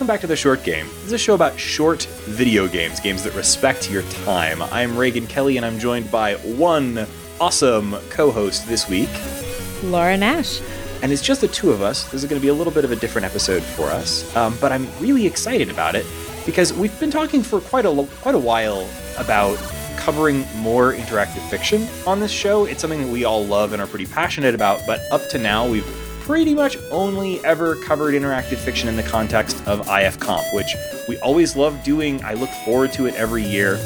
welcome back to The Short Game. This is a show about short video games, games that respect your time. I'm Reagan Kelly, and I'm joined by one awesome co host this week, Laura Nash. And it's just the two of us. This is going to be a little bit of a different episode for us, um, but I'm really excited about it because we've been talking for quite a quite a while about covering more interactive fiction on this show. It's something that we all love and are pretty passionate about, but up to now we've pretty much only ever covered interactive fiction in the context of IF Comp, which we always love doing. I look forward to it every year.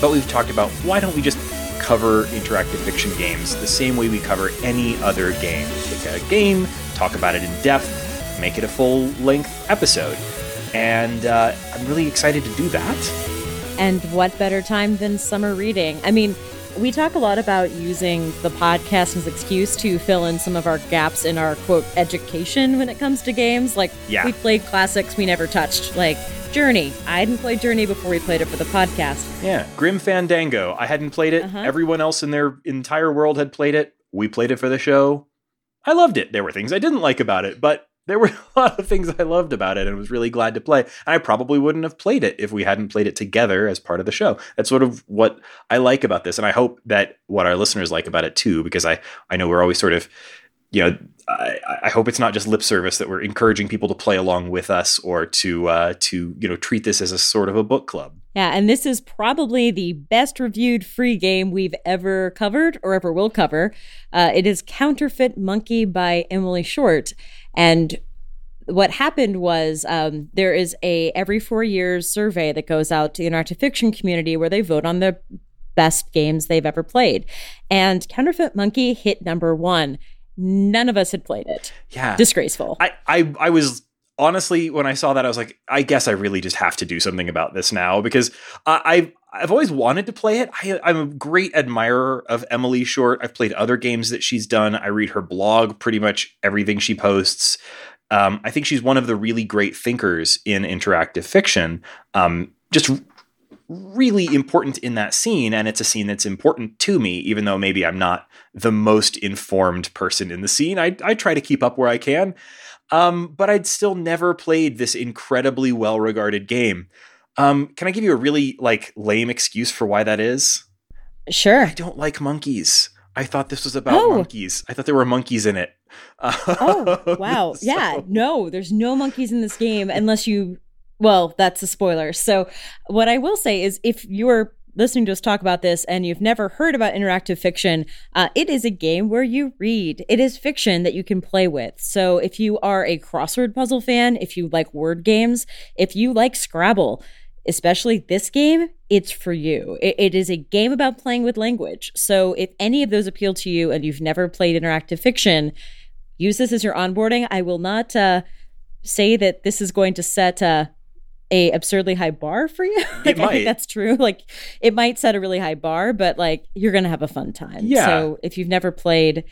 But we've talked about why don't we just cover interactive fiction games the same way we cover any other game? Take a game, talk about it in depth, make it a full length episode. And uh, I'm really excited to do that. And what better time than summer reading? I mean, we talk a lot about using the podcast as excuse to fill in some of our gaps in our quote education when it comes to games. Like yeah. we played classics we never touched, like Journey. I hadn't played Journey before we played it for the podcast. Yeah, Grim Fandango. I hadn't played it. Uh-huh. Everyone else in their entire world had played it. We played it for the show. I loved it. There were things I didn't like about it, but there were a lot of things I loved about it and was really glad to play. And I probably wouldn't have played it if we hadn't played it together as part of the show. That's sort of what I like about this. And I hope that what our listeners like about it too, because I, I know we're always sort of, you know, I, I hope it's not just lip service that we're encouraging people to play along with us or to uh, to you know treat this as a sort of a book club. Yeah, and this is probably the best reviewed free game we've ever covered or ever will cover. Uh, it is Counterfeit Monkey by Emily Short, and what happened was um, there is a every four years survey that goes out to the interactive fiction community where they vote on the best games they've ever played, and Counterfeit Monkey hit number one. None of us had played it. Yeah, disgraceful. I I, I was honestly, when I saw that, I was like, I guess I really just have to do something about this now because uh, I've I've always wanted to play it. I, am a great admirer of Emily Short. I've played other games that she's done. I read her blog, pretty much everything she posts. Um, I think she's one of the really great thinkers in interactive fiction. Um, just really important in that scene, and it's a scene that's important to me, even though maybe I'm not the most informed person in the scene. I, I try to keep up where I can. Um, but I'd still never played this incredibly well regarded game. Um, can I give you a really like lame excuse for why that is? Sure. I don't like monkeys. I thought this was about oh. monkeys. I thought there were monkeys in it. oh, wow. so. Yeah. No, there's no monkeys in this game unless you well, that's a spoiler. So, what I will say is if you're listening to us talk about this and you've never heard about interactive fiction, uh, it is a game where you read. It is fiction that you can play with. So if you are a crossword puzzle fan, if you like word games, if you like Scrabble, especially this game, it's for you. It, it is a game about playing with language. So if any of those appeal to you and you've never played interactive fiction, use this as your onboarding. I will not uh, say that this is going to set uh, a absurdly high bar for you. like, I think that's true. Like it might set a really high bar, but like you're gonna have a fun time. Yeah. So if you've never played,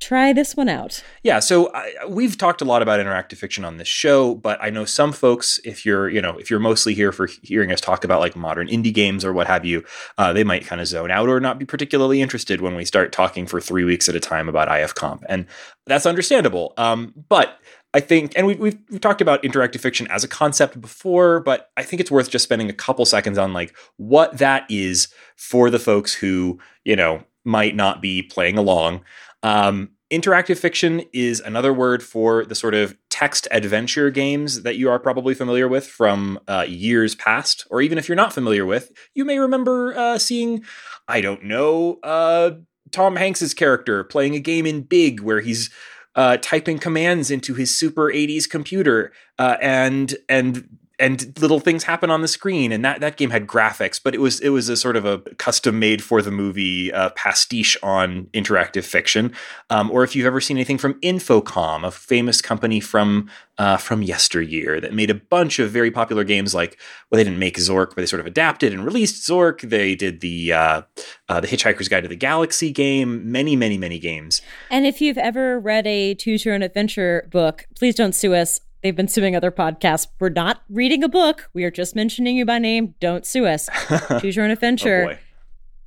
try this one out. Yeah. So I, we've talked a lot about interactive fiction on this show, but I know some folks, if you're you know if you're mostly here for hearing us talk about like modern indie games or what have you, uh, they might kind of zone out or not be particularly interested when we start talking for three weeks at a time about IF Comp, and that's understandable. Um, but I think, and we've, we've, we've talked about interactive fiction as a concept before, but I think it's worth just spending a couple seconds on like what that is for the folks who, you know, might not be playing along. Um, interactive fiction is another word for the sort of text adventure games that you are probably familiar with from uh, years past, or even if you're not familiar with, you may remember uh, seeing, I don't know, uh, Tom Hanks's character playing a game in Big where he's uh, typing commands into his super 80s computer uh, and and and little things happen on the screen and that that game had graphics but it was it was a sort of a custom made for the movie uh, pastiche on interactive fiction. Um, or if you've ever seen anything from infocom a famous company from uh, from yesteryear that made a bunch of very popular games like well they didn't make zork but they sort of adapted and released zork. They did the uh, uh the hitchhiker's guide to the galaxy game many many many games. And if you've ever read a your own adventure book please don't sue us They've been suing other podcasts. We're not reading a book. We are just mentioning you by name. Don't sue us. Choose your own adventure. oh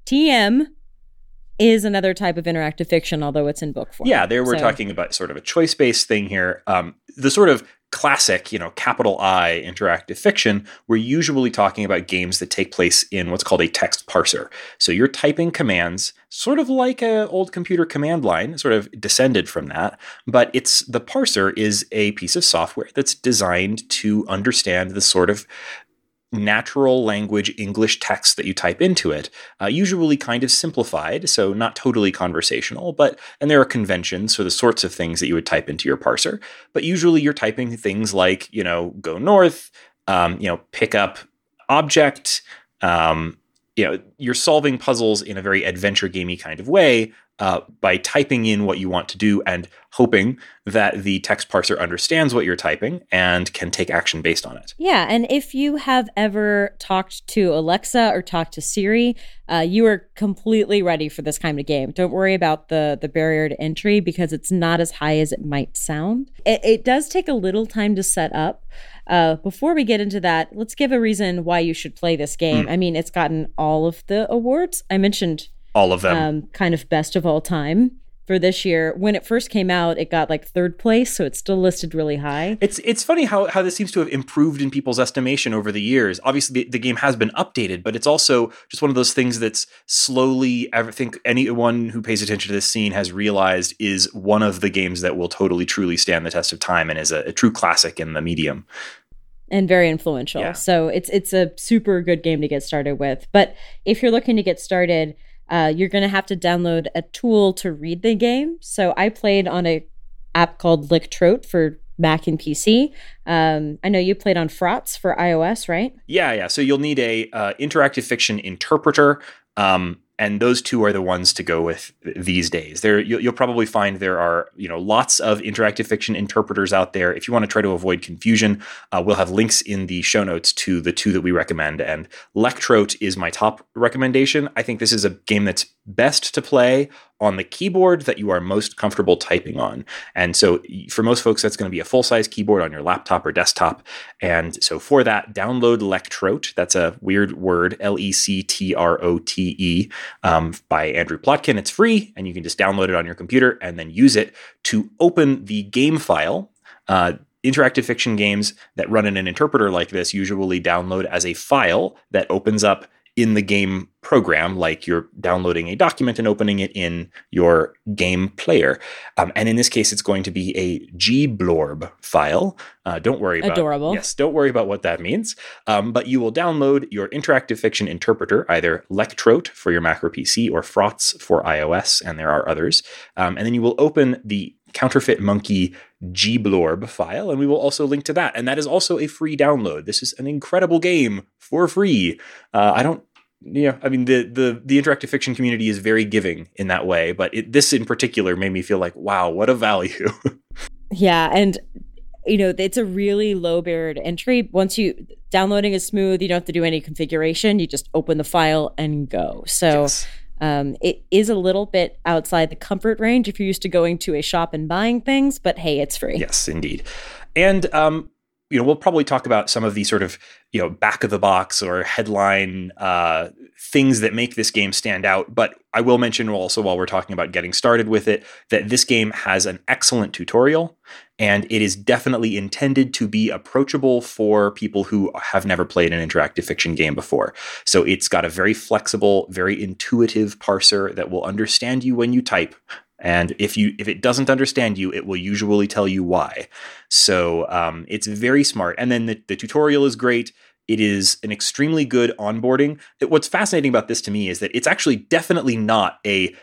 TM is another type of interactive fiction, although it's in book form. Yeah, there we're so. talking about sort of a choice based thing here. Um, the sort of classic, you know, capital I interactive fiction, we're usually talking about games that take place in what's called a text parser. So you're typing commands, sort of like a old computer command line, sort of descended from that, but it's the parser is a piece of software that's designed to understand the sort of natural language English text that you type into it, uh, usually kind of simplified, so not totally conversational, but, and there are conventions for the sorts of things that you would type into your parser, but usually you're typing things like, you know, go north, um, you know, pick up object, um, you know, you're solving puzzles in a very adventure gamey kind of way, uh, by typing in what you want to do and hoping that the text parser understands what you're typing and can take action based on it. Yeah, and if you have ever talked to Alexa or talked to Siri, uh, you are completely ready for this kind of game. Don't worry about the the barrier to entry because it's not as high as it might sound. It, it does take a little time to set up. Uh, before we get into that, let's give a reason why you should play this game. Mm. I mean, it's gotten all of the awards. I mentioned all of them. Um, kind of best of all time for this year. When it first came out, it got like third place, so it's still listed really high. It's it's funny how how this seems to have improved in people's estimation over the years. Obviously, the, the game has been updated, but it's also just one of those things that's slowly. I think anyone who pays attention to this scene has realized is one of the games that will totally truly stand the test of time and is a, a true classic in the medium and very influential. Yeah. So it's it's a super good game to get started with. But if you're looking to get started uh, you're going to have to download a tool to read the game. So I played on a app called Lectrote for Mac and PC. Um, I know you played on Frotz for iOS, right? Yeah, yeah. So you'll need a uh, interactive fiction interpreter. Um, and those two are the ones to go with these days. There, you'll, you'll, probably find there are you know lots of interactive fiction interpreters out there. If you want to try to avoid confusion, uh, we'll have links in the show notes to the two that we recommend. And Lectrote is my top recommendation. I think this is a game that's best to play on the keyboard that you are most comfortable typing on. And so for most folks, that's going to be a full size keyboard on your laptop or desktop. And so for that, download Lectrote. That's a weird word, L E C T R O T E, um, by Andrew Plotkin. It's free, and you can just download it on your computer and then use it to open the game file. Uh, interactive fiction games that run in an interpreter like this usually download as a file that opens up in the game program, like you're downloading a document and opening it in your game player. Um, and in this case, it's going to be a gblorb file. Uh, don't worry about adorable. Yes, don't worry about what that means. Um, but you will download your interactive fiction interpreter, either Lectrote for your Mac or PC or Frotz for iOS, and there are others. Um, and then you will open the counterfeit monkey gblorb file and we will also link to that and that is also a free download this is an incredible game for free uh, i don't yeah, I mean the the the interactive fiction community is very giving in that way, but it, this in particular made me feel like, wow, what a value. yeah, and you know it's a really low barrier to entry. Once you downloading is smooth, you don't have to do any configuration. You just open the file and go. So. Yes. Um, it is a little bit outside the comfort range if you're used to going to a shop and buying things, but hey, it's free. Yes, indeed. And um, you know, we'll probably talk about some of the sort of, you know, back of the box or headline uh, things that make this game stand out. But I will mention also while we're talking about getting started with it that this game has an excellent tutorial and it is definitely intended to be approachable for people who have never played an interactive fiction game before. So it's got a very flexible, very intuitive parser that will understand you when you type and if you if it doesn't understand you it will usually tell you why so um, it's very smart and then the, the tutorial is great it is an extremely good onboarding. What's fascinating about this to me is that it's actually definitely not a,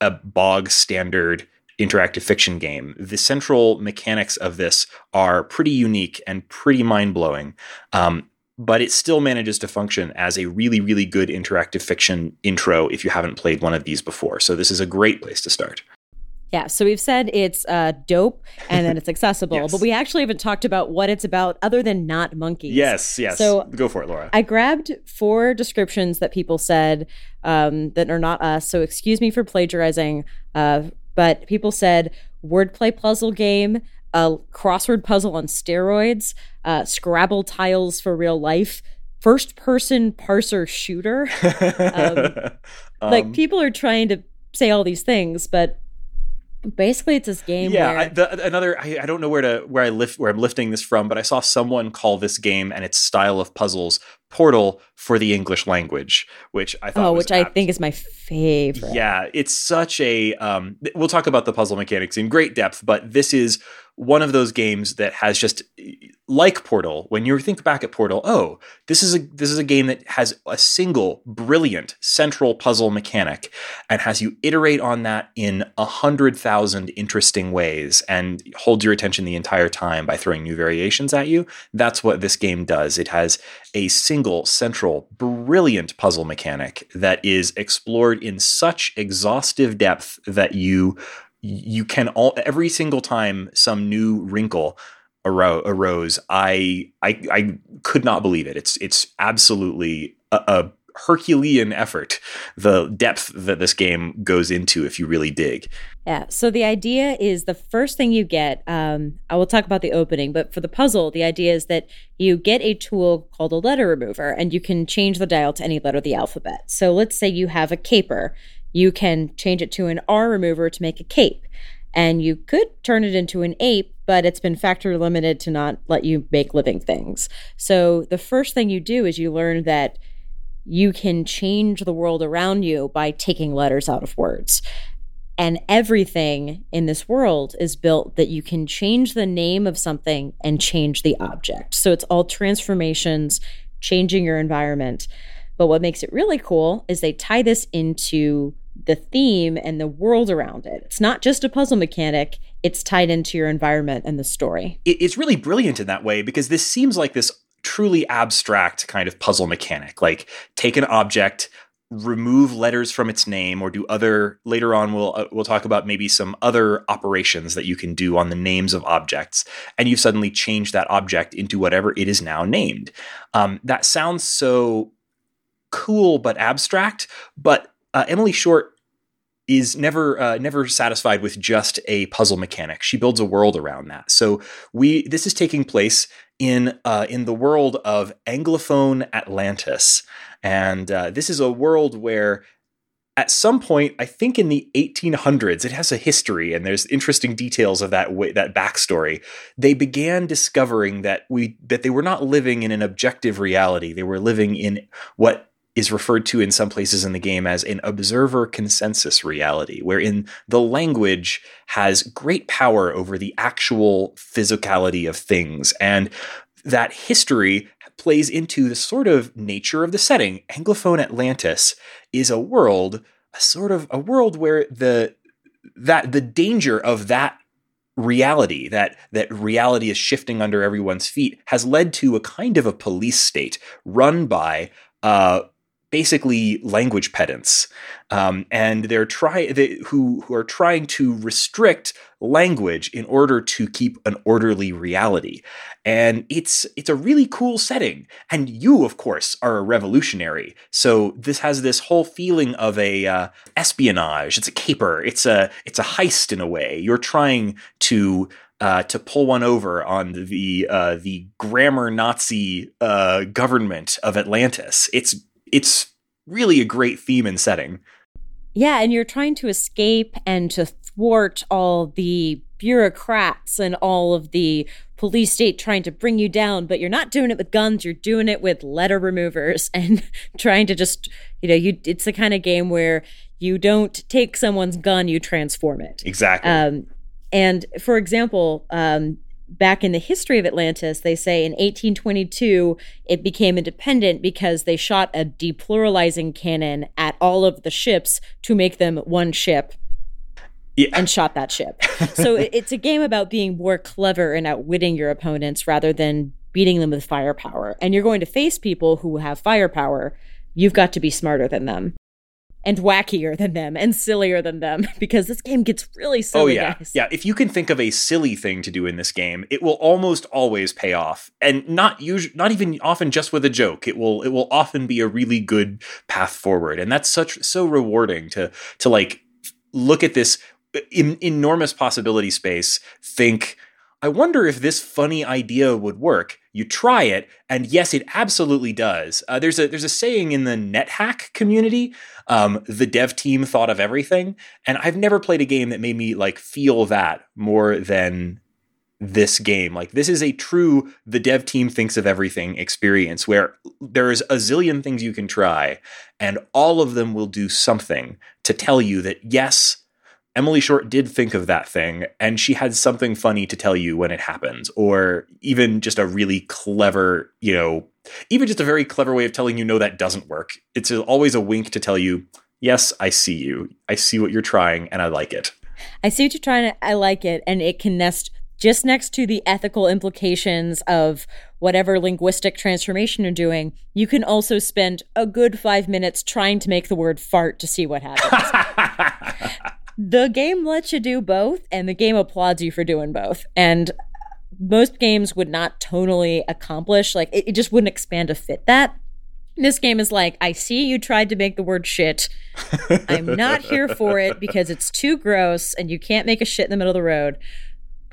a bog standard interactive fiction game. The central mechanics of this are pretty unique and pretty mind blowing. Um, but it still manages to function as a really, really good interactive fiction intro if you haven't played one of these before. So, this is a great place to start. Yeah, so we've said it's uh, dope and then it's accessible, yes. but we actually haven't talked about what it's about other than not monkeys. Yes, yes. So go for it, Laura. I grabbed four descriptions that people said um, that are not us. So excuse me for plagiarizing, uh, but people said wordplay puzzle game, a crossword puzzle on steroids, uh, Scrabble tiles for real life, first person parser shooter. um, um, like people are trying to say all these things, but Basically, it's this game. Yeah, where... I, the, another. I, I, don't know where to where I lift where I'm lifting this from, but I saw someone call this game and its style of puzzles Portal for the English language, which I thought. Oh, which apt. I think is my favorite. Yeah, it's such a. Um, we'll talk about the puzzle mechanics in great depth, but this is one of those games that has just like Portal. When you think back at Portal, oh, this is a this is a game that has a single brilliant central puzzle mechanic and has you iterate on that in a hundred thousand interesting ways and hold your attention the entire time by throwing new variations at you. That's what this game does. It has a single central brilliant puzzle mechanic that is explored in such exhaustive depth that you you can all every single time some new wrinkle arose, I I I could not believe it. It's it's absolutely a, a Herculean effort, the depth that this game goes into if you really dig. Yeah. So the idea is the first thing you get, um, I will talk about the opening, but for the puzzle, the idea is that you get a tool called a letter remover and you can change the dial to any letter of the alphabet. So let's say you have a caper. You can change it to an R remover to make a cape. And you could turn it into an ape, but it's been factory limited to not let you make living things. So the first thing you do is you learn that you can change the world around you by taking letters out of words. And everything in this world is built that you can change the name of something and change the object. So it's all transformations, changing your environment. But what makes it really cool is they tie this into the theme and the world around it. It's not just a puzzle mechanic, it's tied into your environment and the story. It's really brilliant in that way because this seems like this truly abstract kind of puzzle mechanic. Like take an object, remove letters from its name, or do other. Later on, we'll uh, we'll talk about maybe some other operations that you can do on the names of objects, and you suddenly change that object into whatever it is now named. Um, that sounds so cool but abstract, but uh, Emily Short is never uh, never satisfied with just a puzzle mechanic. She builds a world around that. So we this is taking place in uh, in the world of Anglophone Atlantis, and uh, this is a world where. At some point, I think in the 1800s, it has a history, and there's interesting details of that way, that backstory. They began discovering that we that they were not living in an objective reality; they were living in what is referred to in some places in the game as an observer consensus reality, wherein the language has great power over the actual physicality of things. And that history plays into the sort of nature of the setting. Anglophone Atlantis is a world, a sort of a world where the that the danger of that reality that that reality is shifting under everyone's feet has led to a kind of a police state run by uh, basically language pedants, um, and they're try they, who who are trying to restrict language in order to keep an orderly reality. And it's it's a really cool setting. And you, of course, are a revolutionary. So this has this whole feeling of a uh, espionage. It's a caper. It's a it's a heist in a way. You're trying to uh, to pull one over on the uh, the grammar Nazi uh, government of Atlantis. It's it's really a great theme and setting. Yeah, and you're trying to escape and to thwart all the bureaucrats and all of the police state trying to bring you down, but you're not doing it with guns, you're doing it with letter removers and trying to just, you know, you it's the kind of game where you don't take someone's gun, you transform it. Exactly. Um, and for example, um, back in the history of Atlantis, they say in 1822 it became independent because they shot a depluralizing cannon at all of the ships to make them one ship. Yeah. And shot that ship. so it's a game about being more clever and outwitting your opponents rather than beating them with firepower. And you're going to face people who have firepower. You've got to be smarter than them and wackier than them and sillier than them because this game gets really silly. Oh yeah, guys. yeah. If you can think of a silly thing to do in this game, it will almost always pay off, and not usually, not even often just with a joke. It will it will often be a really good path forward, and that's such so rewarding to to like look at this in, enormous possibility space. Think I wonder if this funny idea would work. You try it, and yes, it absolutely does. Uh, there's a there's a saying in the NetHack community. Um, the dev team thought of everything, and I've never played a game that made me like feel that more than this game. Like this is a true the dev team thinks of everything experience where there's a zillion things you can try and all of them will do something to tell you that yes, Emily Short did think of that thing and she had something funny to tell you when it happens or even just a really clever, you know, even just a very clever way of telling you no that doesn't work. It's always a wink to tell you, "Yes, I see you. I see what you're trying and I like it." I see what you're trying to I like it and it can nest just next to the ethical implications of whatever linguistic transformation you're doing, you can also spend a good five minutes trying to make the word fart to see what happens. the game lets you do both, and the game applauds you for doing both. And most games would not tonally accomplish, like, it, it just wouldn't expand to fit that. This game is like, I see you tried to make the word shit. I'm not here for it because it's too gross and you can't make a shit in the middle of the road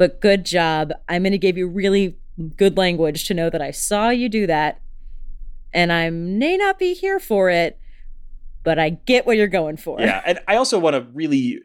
but good job. I'm going to give you really good language to know that I saw you do that and I may not be here for it, but I get what you're going for. Yeah. And I also want to really,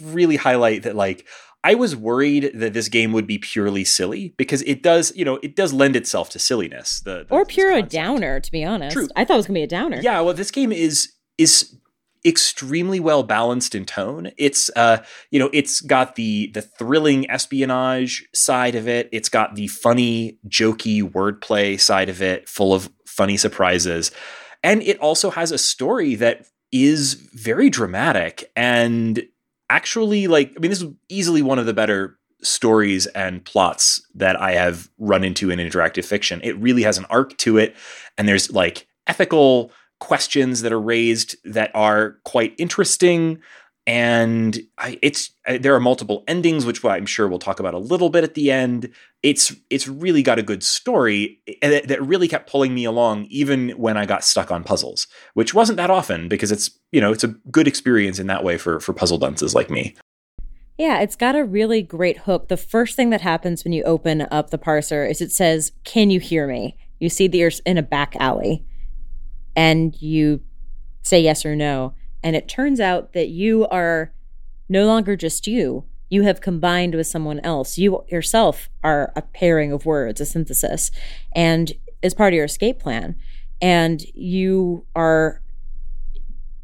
really highlight that, like, I was worried that this game would be purely silly because it does, you know, it does lend itself to silliness. The, the or pure a downer, to be honest. True. I thought it was gonna be a downer. Yeah, well, this game is is extremely well balanced in tone. It's uh, you know, it's got the the thrilling espionage side of it. It's got the funny, jokey wordplay side of it, full of funny surprises. And it also has a story that is very dramatic and actually like I mean this is easily one of the better stories and plots that I have run into in interactive fiction. It really has an arc to it and there's like ethical questions that are raised that are quite interesting and I, it's there are multiple endings which i'm sure we'll talk about a little bit at the end it's it's really got a good story eh, that, that really kept pulling me along even when i got stuck on puzzles which wasn't that often because it's you know it's a good experience in that way for for puzzle dunces like me yeah, it's got a really great hook. The first thing that happens when you open up the parser is it says, Can you hear me? You see that you're in a back alley and you say yes or no. And it turns out that you are no longer just you. You have combined with someone else. You yourself are a pairing of words, a synthesis, and is part of your escape plan. And you are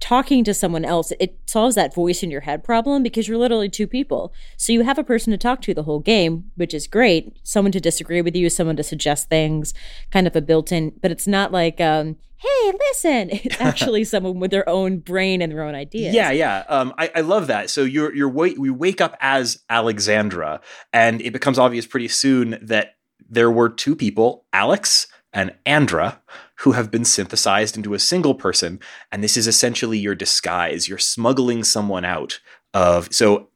talking to someone else, it solves that voice in your head problem because you're literally two people. So you have a person to talk to the whole game, which is great. Someone to disagree with you, someone to suggest things, kind of a built in, but it's not like, um, hey, listen. It's actually someone with their own brain and their own ideas. Yeah, yeah. Um, I, I love that. So you're you're we wake up as Alexandra, and it becomes obvious pretty soon that there were two people, Alex and Andra, who have been synthesized into a single person. And this is essentially your disguise. You're smuggling someone out of. So,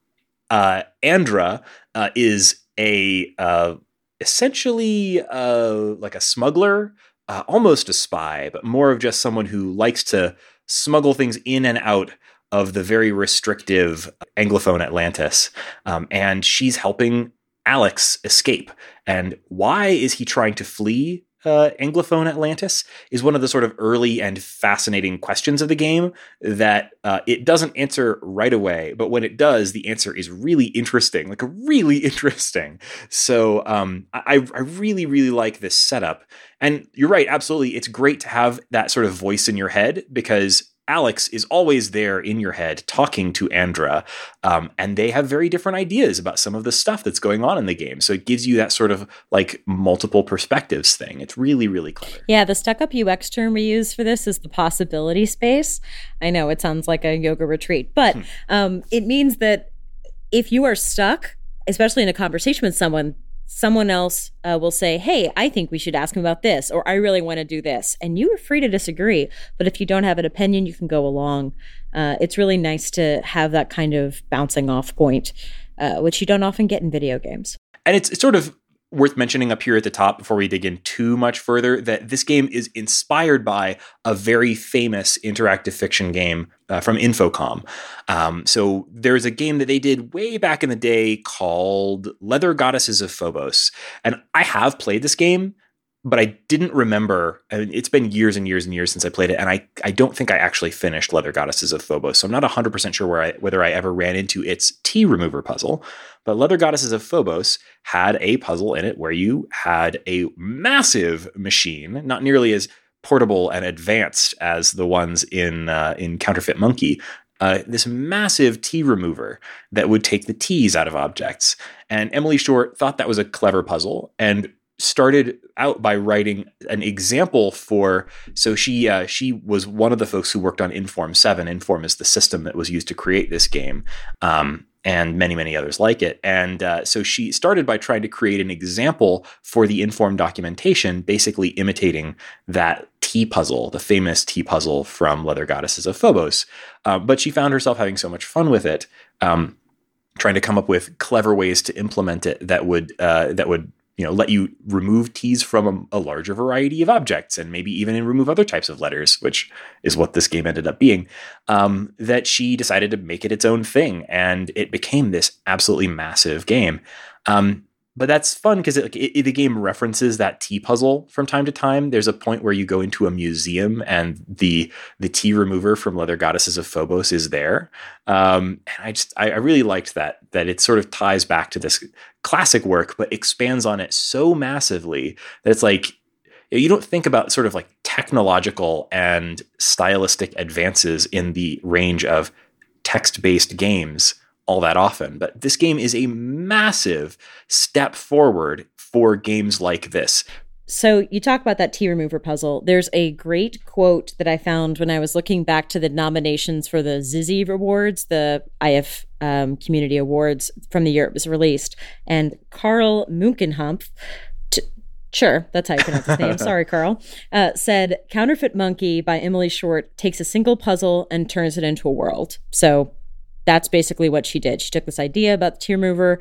uh, Andra uh, is a uh, essentially uh, like a smuggler, uh, almost a spy, but more of just someone who likes to smuggle things in and out of the very restrictive Anglophone Atlantis. Um, and she's helping Alex escape. And why is he trying to flee uh, Anglophone Atlantis is one of the sort of early and fascinating questions of the game that uh, it doesn't answer right away, but when it does, the answer is really interesting, like really interesting. So um, I, I really, really like this setup. And you're right, absolutely. It's great to have that sort of voice in your head because Alex is always there in your head talking to Andra, um, and they have very different ideas about some of the stuff that's going on in the game. So it gives you that sort of like multiple perspectives thing. It's really, really clever. Yeah, the stuck up UX term we use for this is the possibility space. I know it sounds like a yoga retreat, but hmm. um, it means that if you are stuck, especially in a conversation with someone, someone else uh, will say, Hey, I think we should ask him about this, or I really want to do this. And you are free to disagree. But if you don't have an opinion, you can go along. Uh, it's really nice to have that kind of bouncing off point, uh, which you don't often get in video games. And it's, it's sort of worth mentioning up here at the top before we dig in too much further that this game is inspired by a very famous interactive fiction game uh, from Infocom. Um, so there's a game that they did way back in the day called Leather Goddesses of Phobos. And I have played this game but I didn't remember. I mean, it's been years and years and years since I played it, and I, I don't think I actually finished Leather Goddesses of Phobos. So I'm not 100% sure where I, whether I ever ran into its T remover puzzle. But Leather Goddesses of Phobos had a puzzle in it where you had a massive machine, not nearly as portable and advanced as the ones in uh, in Counterfeit Monkey, uh, this massive T remover that would take the T's out of objects. And Emily Short thought that was a clever puzzle and started out by writing an example for so she uh, she was one of the folks who worked on inform 7 inform is the system that was used to create this game um, and many many others like it. And uh, so she started by trying to create an example for the inform documentation basically imitating that T puzzle the famous T puzzle from leather goddesses of phobos. Uh, but she found herself having so much fun with it um, trying to come up with clever ways to implement it that would uh, that would you know let you remove T's from a, a, larger variety of objects and maybe even remove other types of letters which is what this game ended up being um, that she decided to make it its own thing. And it became this absolutely massive game. Um, but that's fun because the game references that T puzzle from time to time. There's a point where you go into a museum and the the T remover from Leather Goddesses of Phobos is there. Um, and I just I, I really liked that that it sort of ties back to this classic work, but expands on it so massively that it's like you don't think about sort of like technological and stylistic advances in the range of text based games all that often. But this game is a massive step forward for games like this. So you talk about that T remover puzzle. There's a great quote that I found when I was looking back to the nominations for the Zizzy Awards, the IF um, Community Awards from the year it was released, and Carl Munkenhumpf. T- Sure, that's how you pronounce his name. Sorry, Carl. Uh, said Counterfeit Monkey by Emily Short takes a single puzzle and turns it into a world. So that's basically what she did. She took this idea about the T mover,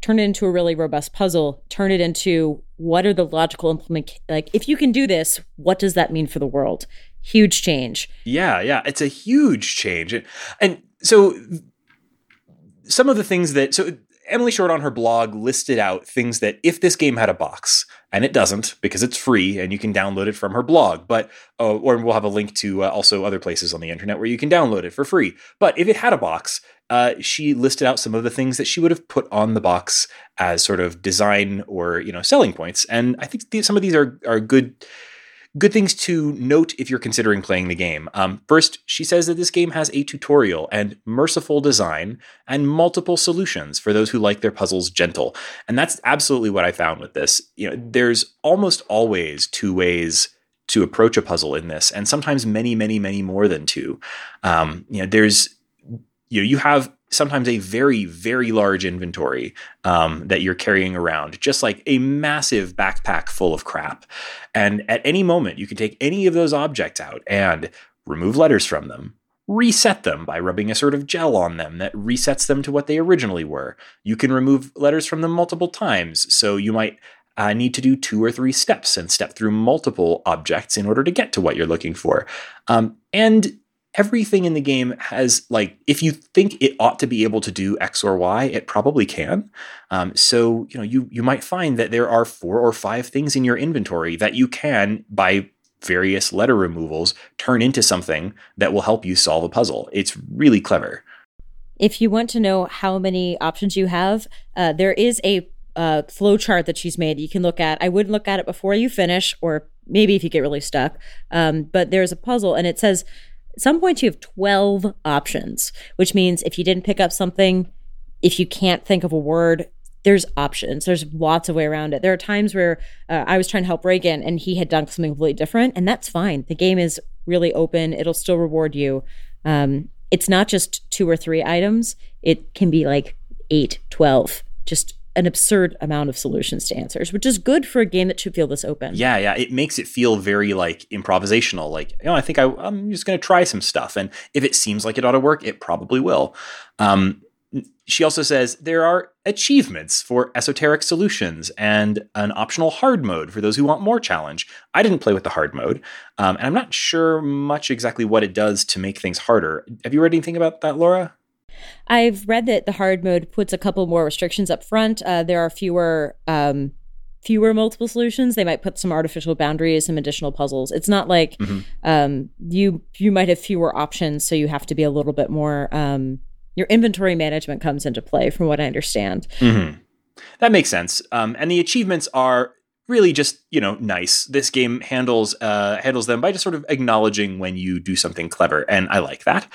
turned it into a really robust puzzle, turned it into what are the logical implement like if you can do this, what does that mean for the world? Huge change. Yeah, yeah, it's a huge change. And, and so some of the things that so Emily Short on her blog listed out things that if this game had a box, and it doesn't because it's free and you can download it from her blog, but uh, or we'll have a link to uh, also other places on the internet where you can download it for free. But if it had a box, uh, she listed out some of the things that she would have put on the box as sort of design or you know selling points, and I think th- some of these are are good Good things to note if you're considering playing the game. Um, first, she says that this game has a tutorial and merciful design and multiple solutions for those who like their puzzles gentle. And that's absolutely what I found with this. You know, there's almost always two ways to approach a puzzle in this, and sometimes many, many, many more than two. Um, you know, there's you know, you have sometimes a very, very large inventory um, that you're carrying around, just like a massive backpack full of crap. And at any moment, you can take any of those objects out and remove letters from them, reset them by rubbing a sort of gel on them that resets them to what they originally were. You can remove letters from them multiple times, so you might uh, need to do two or three steps and step through multiple objects in order to get to what you're looking for. Um, and everything in the game has like if you think it ought to be able to do x or y it probably can. Um, so you know you you might find that there are four or five things in your inventory that you can by various letter removals turn into something that will help you solve a puzzle. It's really clever. If you want to know how many options you have uh, there is a uh, flow chart that she's made. You can look at i wouldn't look at it before you finish or maybe if you get really stuck um, but there's a puzzle and it says at some point, you have 12 options, which means if you didn't pick up something, if you can't think of a word, there's options. There's lots of way around it. There are times where uh, I was trying to help Reagan and he had done something completely different, and that's fine. The game is really open, it'll still reward you. Um, it's not just two or three items, it can be like eight, 12. Just an absurd amount of solutions to answers, which is good for a game that should feel this open. Yeah, yeah. It makes it feel very like improvisational. Like, you know, I think I, am just going to try some stuff. And if it seems like it ought to work, it probably will. Um, she also says there are achievements for esoteric solutions and an optional hard mode for those who want more challenge. I didn't play with the hard mode, um, and I'm not sure much exactly what it does to make things harder. Have you read anything about that, Laura? I've read that the hard mode puts a couple more restrictions up front. Uh, there are fewer um, fewer multiple solutions. They might put some artificial boundaries, some additional puzzles. It's not like mm-hmm. um, you you might have fewer options, so you have to be a little bit more. Um, your inventory management comes into play, from what I understand. Mm-hmm. That makes sense. Um, and the achievements are really just you know nice. This game handles uh, handles them by just sort of acknowledging when you do something clever, and I like that.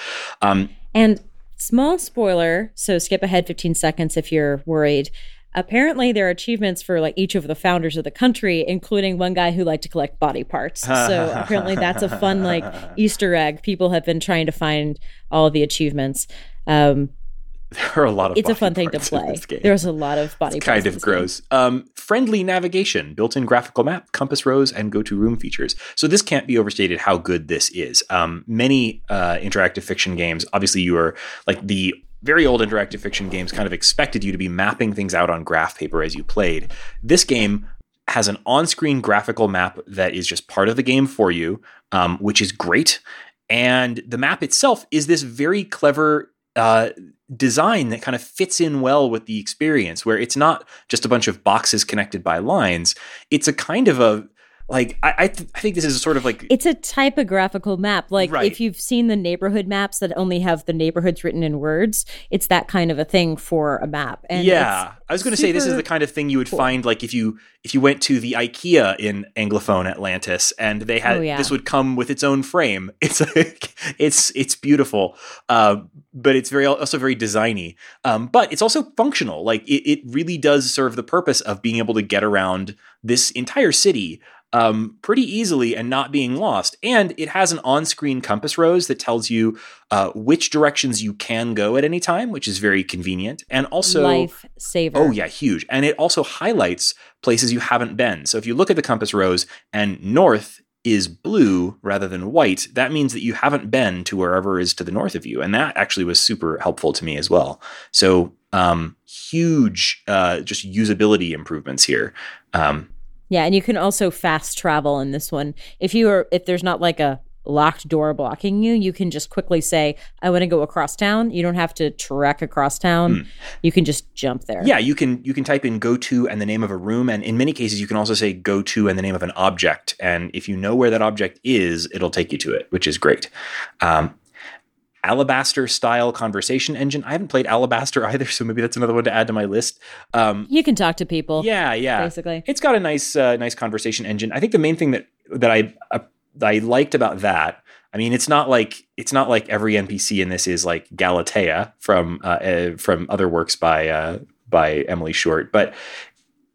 Um, and small spoiler, so skip ahead 15 seconds if you're worried. Apparently, there are achievements for like each of the founders of the country, including one guy who liked to collect body parts. So apparently, that's a fun like Easter egg. People have been trying to find all the achievements. Um, there are a lot of. It's a fun thing to play. There's a lot of body. It's kind of gross. Um, friendly navigation, built-in graphical map, compass rose, and go-to room features. So this can't be overstated how good this is. Um, many uh, interactive fiction games, obviously, you are like the very old interactive fiction games kind of expected you to be mapping things out on graph paper as you played. This game has an on-screen graphical map that is just part of the game for you, um, which is great. And the map itself is this very clever uh, design that kind of fits in well with the experience, where it's not just a bunch of boxes connected by lines. It's a kind of a like I I, th- I, think this is sort of like it's a typographical map. Like right. if you've seen the neighborhood maps that only have the neighborhoods written in words, it's that kind of a thing for a map. And yeah, I was going to say this is the kind of thing you would cool. find like if you if you went to the IKEA in Anglophone Atlantis and they had oh, yeah. this would come with its own frame. It's like it's it's beautiful, uh, but it's very also very designy. Um, but it's also functional. Like it, it really does serve the purpose of being able to get around this entire city um, pretty easily and not being lost. And it has an on screen compass rose that tells you uh, which directions you can go at any time, which is very convenient. And also, life saver. Oh, yeah, huge. And it also highlights places you haven't been. So if you look at the compass rose and north is blue rather than white, that means that you haven't been to wherever is to the north of you. And that actually was super helpful to me as well. So, um, huge uh, just usability improvements here. Um, yeah, and you can also fast travel in this one. If you are if there's not like a locked door blocking you, you can just quickly say, I want to go across town. You don't have to trek across town. Mm. You can just jump there. Yeah, you can you can type in go to and the name of a room. And in many cases you can also say go to and the name of an object. And if you know where that object is, it'll take you to it, which is great. Um, Alabaster style conversation engine. I haven't played Alabaster either, so maybe that's another one to add to my list. Um, you can talk to people. Yeah, yeah. Basically, it's got a nice, uh, nice conversation engine. I think the main thing that that I uh, I liked about that. I mean, it's not like it's not like every NPC in this is like Galatea from uh, uh, from other works by uh, by Emily Short, but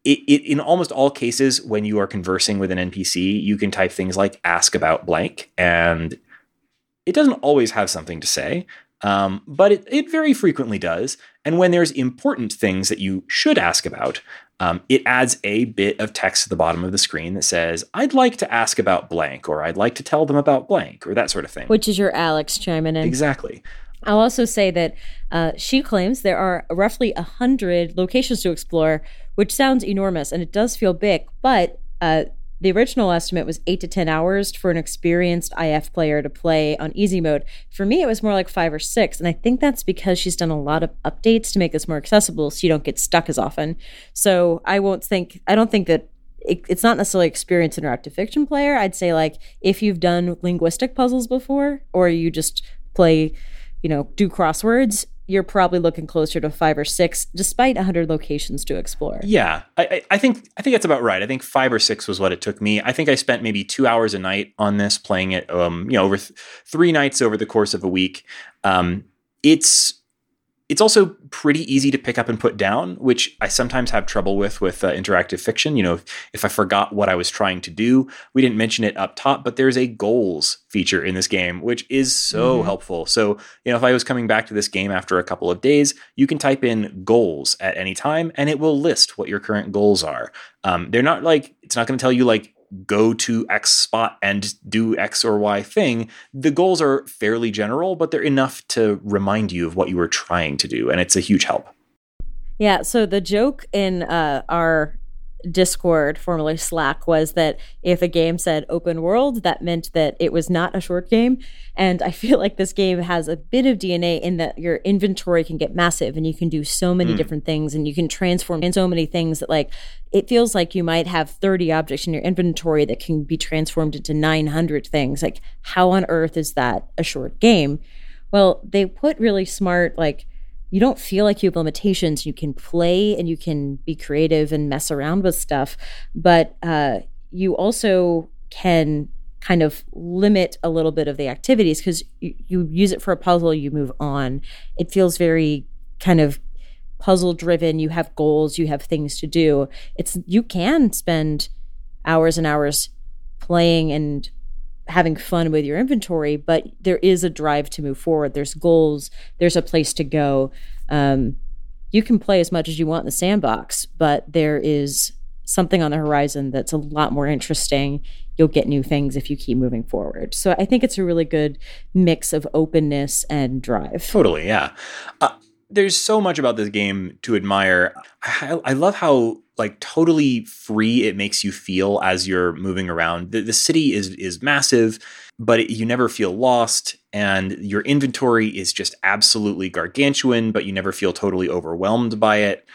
it, it, in almost all cases when you are conversing with an npc you can type things like ask about blank and it doesn't always have something to say, um, but it, it very frequently does. And when there's important things that you should ask about, um, it adds a bit of text at the bottom of the screen that says, I'd like to ask about blank, or I'd like to tell them about blank, or that sort of thing. Which is your Alex chiming in. Exactly. I'll also say that uh, she claims there are roughly 100 locations to explore, which sounds enormous and it does feel big, but uh, the original estimate was eight to 10 hours for an experienced IF player to play on easy mode. For me, it was more like five or six. And I think that's because she's done a lot of updates to make this more accessible so you don't get stuck as often. So I won't think, I don't think that it, it's not necessarily experienced interactive fiction player. I'd say, like, if you've done linguistic puzzles before or you just play, you know, do crosswords, you're probably looking closer to five or six, despite 100 locations to explore. Yeah, I, I, think I think that's about right. I think five or six was what it took me. I think I spent maybe two hours a night on this, playing it, um, you know, over th- three nights over the course of a week. Um, it's it's also pretty easy to pick up and put down, which I sometimes have trouble with with uh, interactive fiction. You know, if, if, I forgot what I was trying to do, we didn't mention it up top, but there's a goals feature in this game, which is so mm-hmm. helpful. So, you know, if I was coming back to this game after a couple of days, you can type in goals at any time and it will list what your current goals are. Um, they're not like, it's not going to tell you like go to X spot and do X or Y thing. The goals are fairly general, but they're enough to remind you of what you were trying to do. And it's a huge help. Yeah. So the joke in uh, our Discord, formerly Slack, was that if a game said open world, that meant that it was not a short game. And I feel like this game has a bit of DNA in that your inventory can get massive and you can do so many mm. different things and you can transform in so many things that, like, it feels like you might have 30 objects in your inventory that can be transformed into 900 things. Like, how on earth is that a short game? Well, they put really smart, like, you don't feel like you have limitations. You can play and you can be creative and mess around with stuff, but uh, you also can kind of limit a little bit of the activities because you, you use it for a puzzle, you move on. It feels very kind of puzzle driven. You have goals, you have things to do. It's you can spend hours and hours playing and having fun with your inventory, but there is a drive to move forward. There's goals, there's a place to go. Um, you can play as much as you want in the sandbox, but there is something on the horizon that's a lot more interesting. You'll get new things if you keep moving forward. So I think it's a really good mix of openness and drive. Totally, yeah. Uh, there's so much about this game to admire. I, I, love how like totally free it makes you feel as you're moving around. The, the city is is massive, but it, you never feel lost, and your inventory is just absolutely gargantuan, but you never feel totally overwhelmed by it.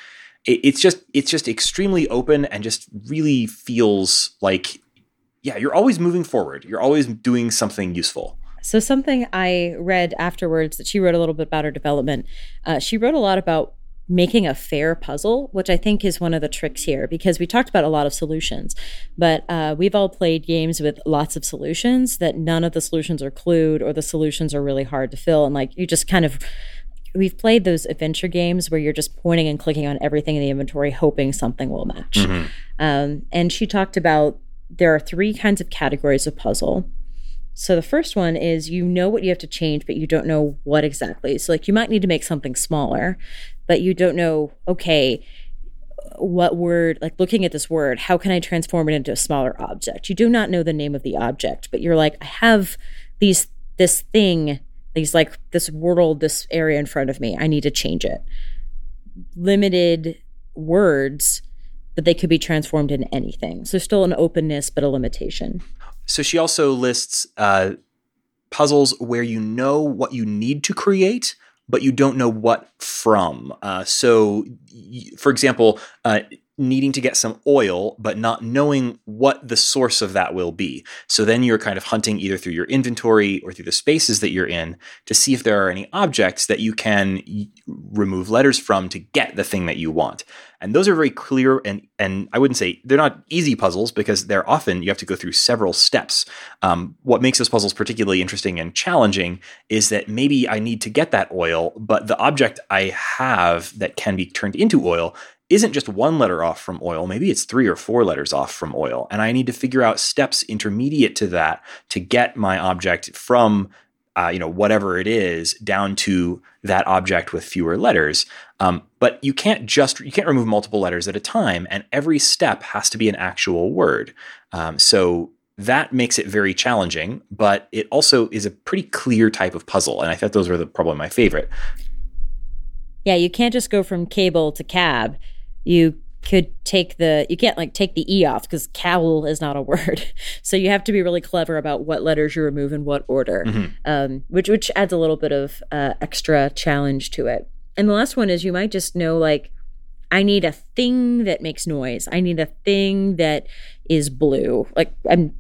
it it's just it's just extremely open and just really feels like yeah, you're always moving forward. You're always doing something useful. So, something I read afterwards that she wrote a little bit about her development, uh, she wrote a lot about making a fair puzzle, which I think is one of the tricks here because we talked about a lot of solutions, but uh, we've all played games with lots of solutions that none of the solutions are clued or the solutions are really hard to fill. And like you just kind of we've played those adventure games where you're just pointing and clicking on everything in the inventory, hoping something will match. Mm-hmm. Um, and she talked about there are three kinds of categories of puzzle. So the first one is you know what you have to change, but you don't know what exactly. So like you might need to make something smaller, but you don't know, okay, what word, like looking at this word, how can I transform it into a smaller object? You do not know the name of the object, but you're like, I have these this thing, these like this world, this area in front of me. I need to change it. Limited words, but they could be transformed into anything. So still an openness, but a limitation. So she also lists uh, puzzles where you know what you need to create, but you don't know what from. Uh, so, for example, uh, needing to get some oil, but not knowing what the source of that will be. So then you're kind of hunting either through your inventory or through the spaces that you're in to see if there are any objects that you can remove letters from to get the thing that you want. And those are very clear and and I wouldn't say they're not easy puzzles because they're often you have to go through several steps. Um, what makes those puzzles particularly interesting and challenging is that maybe I need to get that oil, but the object I have that can be turned into oil isn't just one letter off from oil, maybe it's three or four letters off from oil. And I need to figure out steps intermediate to that to get my object from uh, you know whatever it is down to that object with fewer letters um, but you can't just you can't remove multiple letters at a time and every step has to be an actual word. Um, so that makes it very challenging but it also is a pretty clear type of puzzle and i thought those were the, probably my favorite. Yeah you can't just go from cable to cab. You could take the you can't like take the e off because cowl is not a word. So you have to be really clever about what letters you remove in what order. Mm-hmm. um, which which adds a little bit of uh, extra challenge to it and the last one is you might just know like i need a thing that makes noise. I need a thing that is blue. Like i'm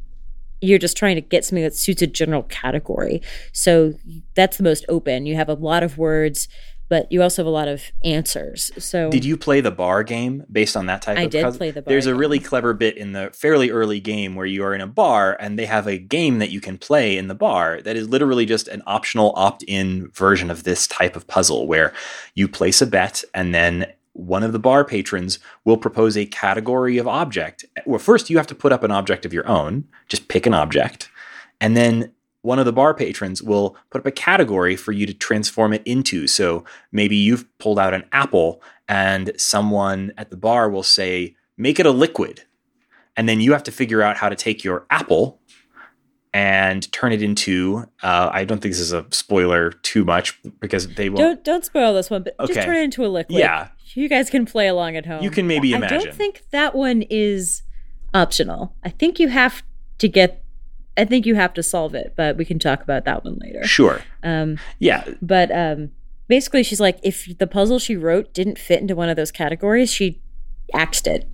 you're just trying to get something that suits a general category. So that's the most open. You have a lot of words but you also have a lot of answers. So, did you play the bar game based on that type? I of did puzzle? play the bar. There's game. a really clever bit in the fairly early game where you are in a bar and they have a game that you can play in the bar that is literally just an optional opt-in version of this type of puzzle where you place a bet and then one of the bar patrons will propose a category of object. Well, first you have to put up an object of your own. Just pick an object. And then one of the bar patrons will put up a category for you to transform it into. So maybe you've pulled out an apple and someone at the bar will say, make it a liquid. And then you have to figure out how to take your apple and turn it into. Uh, I don't think this is a spoiler too much because they won't. Don't don't spoil this one, but Okay. just turn it into a liquid. Yeah. you guys can play along at home. You can maybe imagine. I imagine. don't think that one is optional. I think you have to get. I think you have to solve it, but we can talk about that one later. Sure. Um, Yeah. but um, basically, she's like, if the puzzle she wrote didn't fit into one of those categories, she axed it.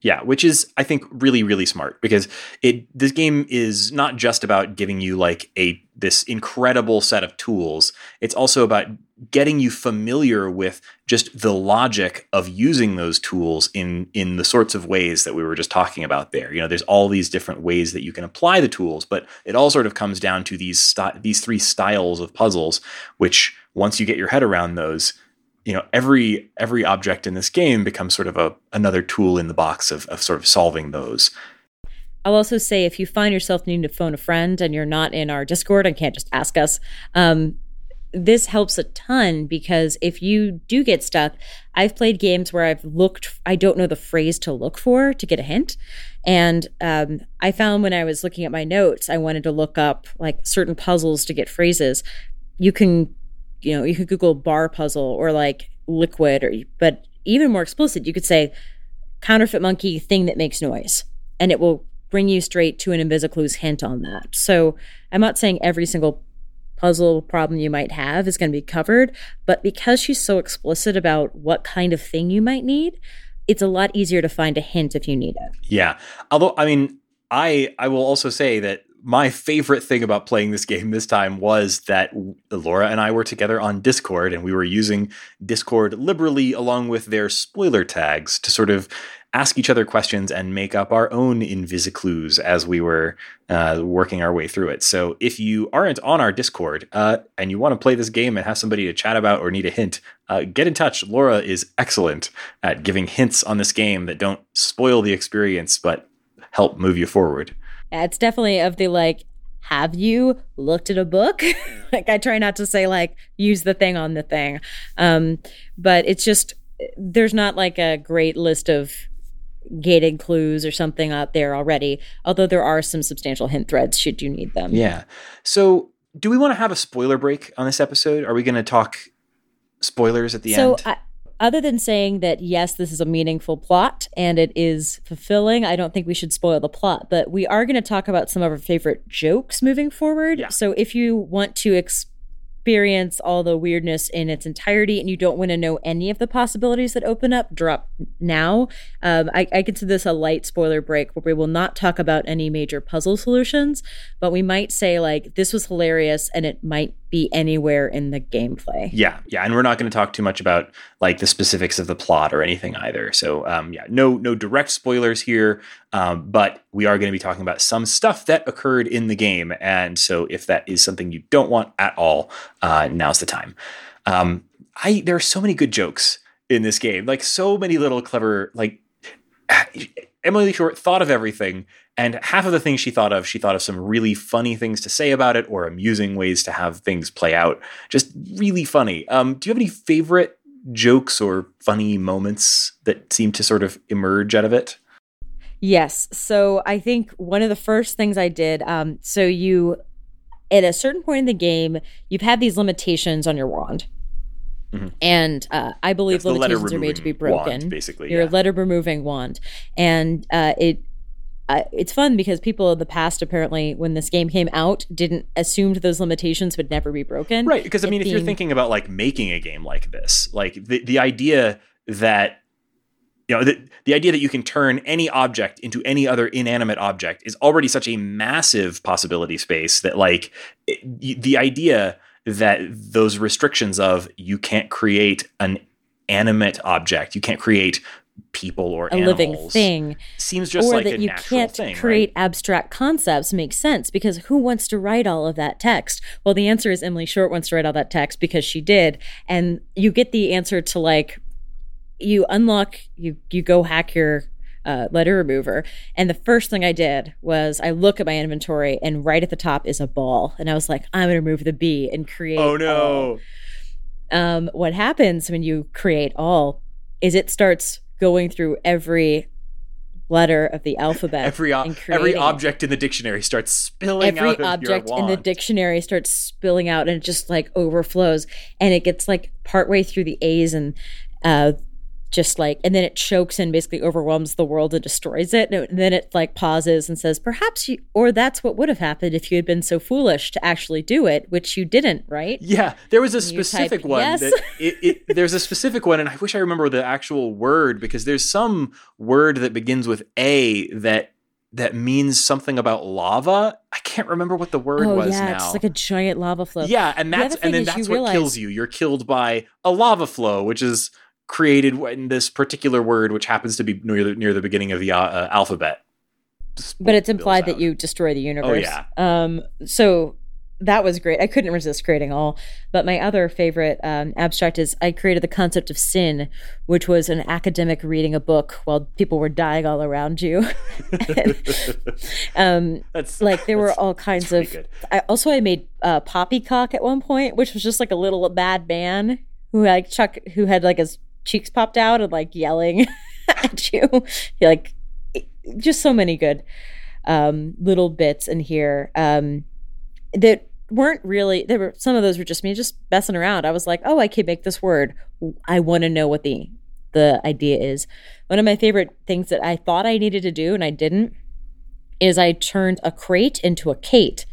Yeah, which is I think really really smart because it this game is not just about giving you like a this incredible set of tools. It's also about getting you familiar with just the logic of using those tools in in the sorts of ways that we were just talking about there. You know, there's all these different ways that you can apply the tools, but it all sort of comes down to these sty- these three styles of puzzles which once you get your head around those, you know every every object in this game becomes sort of a another tool in the box of, of sort of solving those I'll also say if you find yourself needing to phone a friend and you're not in our Discord and can't just ask us, um, this helps a ton because if you do get stuck, I've played games where I've looked, I don't know the phrase to look for to get a hint. And um, I found when I was looking at my notes, I wanted to look up like certain puzzles to get phrases. You can, you know, you could Google bar puzzle or like liquid, or but even more explicit, you could say counterfeit monkey thing that makes noise, and it will bring you straight to an Invisiclue's hint on that. So I'm not saying every single puzzle problem you might have is going to be covered, but because she's so explicit about what kind of thing you might need, it's a lot easier to find a hint if you need it. yeah although i mean i i will also say that my favorite thing about playing this game this time was that Laura and I were together on Discord and we were using Discord liberally along with their spoiler tags to sort of ask each other questions and make up our own Invisiclues as we were uh, working our way through it. So if you aren't on our Discord uh, and you want to play this game and have somebody to chat about or need a hint, uh, get in touch. Laura is excellent at giving hints on this game that don't spoil the experience but help move you forward. It's definitely of the like, have you looked at a book? like I try not to say like use the thing on the thing. Um, but it's just there's not like a great list of gated clues or something out there already, although there are some substantial hint threads should you need them. Yeah. So, do we want to have a spoiler break on this episode? Are we going to talk spoilers at the so end? I, other than saying that yes this is a meaningful plot and it is fulfilling i don't think we should spoil the plot but we are going to talk about some of our favorite jokes moving forward Yeah. so if you want to experience all the weirdness in its entirety and you don't want to know any of the possibilities that open up drop now um, I, I consider this a light spoiler break where we will not talk about any major puzzle solutions but we might say like this was hilarious and it might be anywhere in the gameplay yeah, yeah, and we're not going to talk too much about like the specifics of the plot or anything either. So, um, yeah, no, no direct spoilers here, um, but we are going to be talking about some stuff that occurred in the game, and so if that is something you don't want at all, uh, now's the time. Um, I there are so many good jokes in this game, like so many little clever like. Emily Short thought of everything, and half of the things she thought of, she thought of some really funny things to say about it or amusing ways to have things play out. Just really funny. Um, do you have any favorite jokes or funny moments that seem to sort of emerge out of it? Yes. So I think one of the first things I did, um, so you, at a certain point in the game, you've had these limitations on your wand. Mhm. And uh, I believe That's limitations are made to be removing wand, broken. basically. Your yeah. letter removing wand. And uh, it, uh, it's fun because people in the past apparently, when this game came out, didn't assumed those limitations would never be broken. Right, because I mean, if you're thinking about like making a game like this, like the the idea that you know the, the idea that you can turn any object into any other inanimate object is already such a massive possibility space that like it, the idea that those restrictions of you can't create an animate object, you can't create people or A animals, living thing. seems just or like that you can't thing, create right? abstract concepts makes sense because who wants to write all of that text? Well, the answer is Emily Short wants to write all that text because she did, and you get the answer to like you unlock you you go hack your uh, letter remover, and the first thing I did was I look at my inventory, and right at the top is a ball, and I was like, I'm gonna remove the B and create. Oh all no! um, what happens when you create all is it starts going through every letter of the alphabet. every o- every object in the dictionary starts spilling every out. object in the dictionary starts spilling out, and it just like overflows, and it gets like partway through the A's and uh, just like and then it chokes and basically overwhelms the world and destroys it and then it like pauses and says perhaps you or that's what would have happened if you had been so foolish to actually do it which you didn't right yeah there was a specific one yes. that it, it, there's a specific one and i wish i remember the actual word because there's some word that begins with a that that means something about lava. I can't remember what the word oh, was yeah, now. It's like a giant lava flow. Yeah, and that's and then that's what realize... kills you. You're killed by a lava flow, which is created in this particular word, which happens to be near the, near the beginning of the uh, uh alphabet. But it's implied that you destroy the universe. Oh yeah. Um. So that was great. I couldn't resist creating all. But my other favorite um, abstract is I created the concept of sin, which was an academic reading a book while people were dying all around you. um, that's like there were all kinds of. Good. I also I made uh, poppycock at one point, which was just like a little bad man who like Chuck who had like his cheeks popped out and like yelling at you. Like just so many good um, little bits in here um, that weren't really there were some of those were just me just messing around. I was like, "Oh, I can make this word. I want to know what the the idea is." One of my favorite things that I thought I needed to do and I didn't is I turned a crate into a cate.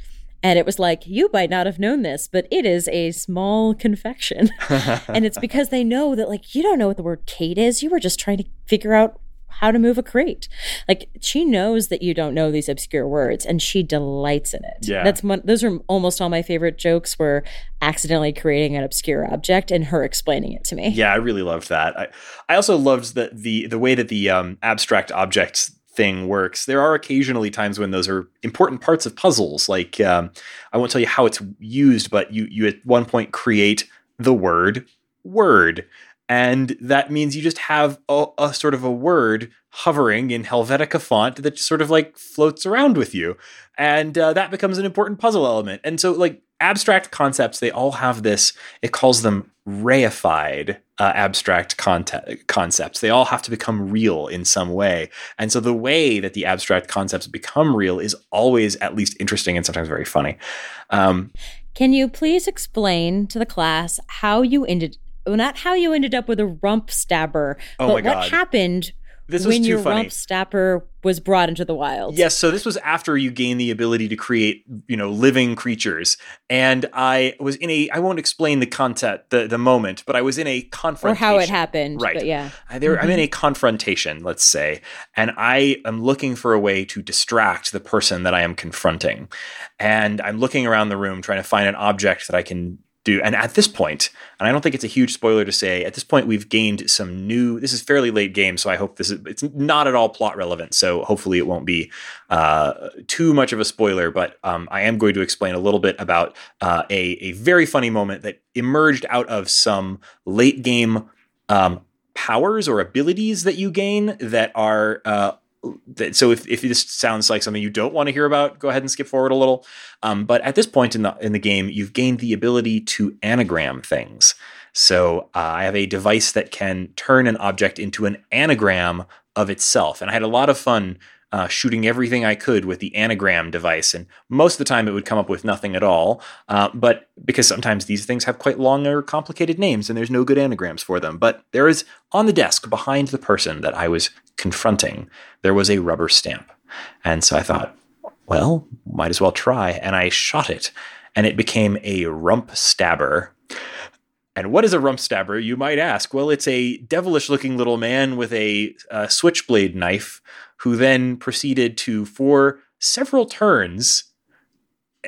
And it was like, you might not have known this, but it is a small confection. and it's because they know that, like, you don't know what the word cate is. You were just trying to figure out how to move a crate. Like she knows that you don't know these obscure words and she delights in it. Yeah. That's one those are almost all my favorite jokes were accidentally creating an obscure object and her explaining it to me. Yeah, I really loved that. I, I also loved that the the way that the um, abstract objects thing works. There are occasionally times when those are important parts of puzzles. Like um, I won't tell you how it's used, but you you at one point create the word word, and that means you just have a, a sort of a word hovering in Helvetica font that sort of like floats around with you, and uh, that becomes an important puzzle element. And so like abstract concepts, they all have this. It calls them reified uh, abstract conte- concepts. They all have to become real in some way. And so the way that the abstract concepts become real is always at least interesting and sometimes very funny. Um, Can you please explain to the class how you ended, well, not how you ended up with a rump stabber, oh but what happened this when your funny. rump stabber was brought into the wild. Yes, so this was after you gain the ability to create, you know, living creatures. And I was in a I won't explain the content the the moment, but I was in a confrontation. Or how it happened. Right. But yeah. I, there, mm-hmm. I'm in a confrontation, let's say, and I am looking for a way to distract the person that I am confronting. And I'm looking around the room trying to find an object that I can do. And at this point, and I don't think it's a huge spoiler to say, at this point we've gained some new. This is fairly late game, so I hope this is. It's not at all plot relevant, so hopefully it won't be uh, too much of a spoiler. But um, I am going to explain a little bit about uh, a a very funny moment that emerged out of some late game. Um, powers or abilities that you gain that are uh, so if, if this sounds like something you don't want to hear about, go ahead and skip forward a little. Um, but at this point in the in the game, you've gained the ability to anagram things. So uh, I have a device that can turn an object into an anagram of itself, and I had a lot of fun uh, shooting everything I could with the anagram device. And most of the time it would come up with nothing at all. Uh, but because sometimes these things have quite long or complicated names and there's no good anagrams for them. But there is on the desk behind the person that I was confronting, there was a rubber stamp. And so I thought, well, might as well try. And I shot it and it became a rump stabber. And what is a rump stabber, you might ask? Well, it's a devilish looking little man with a, a switchblade knife who then proceeded to, for several turns,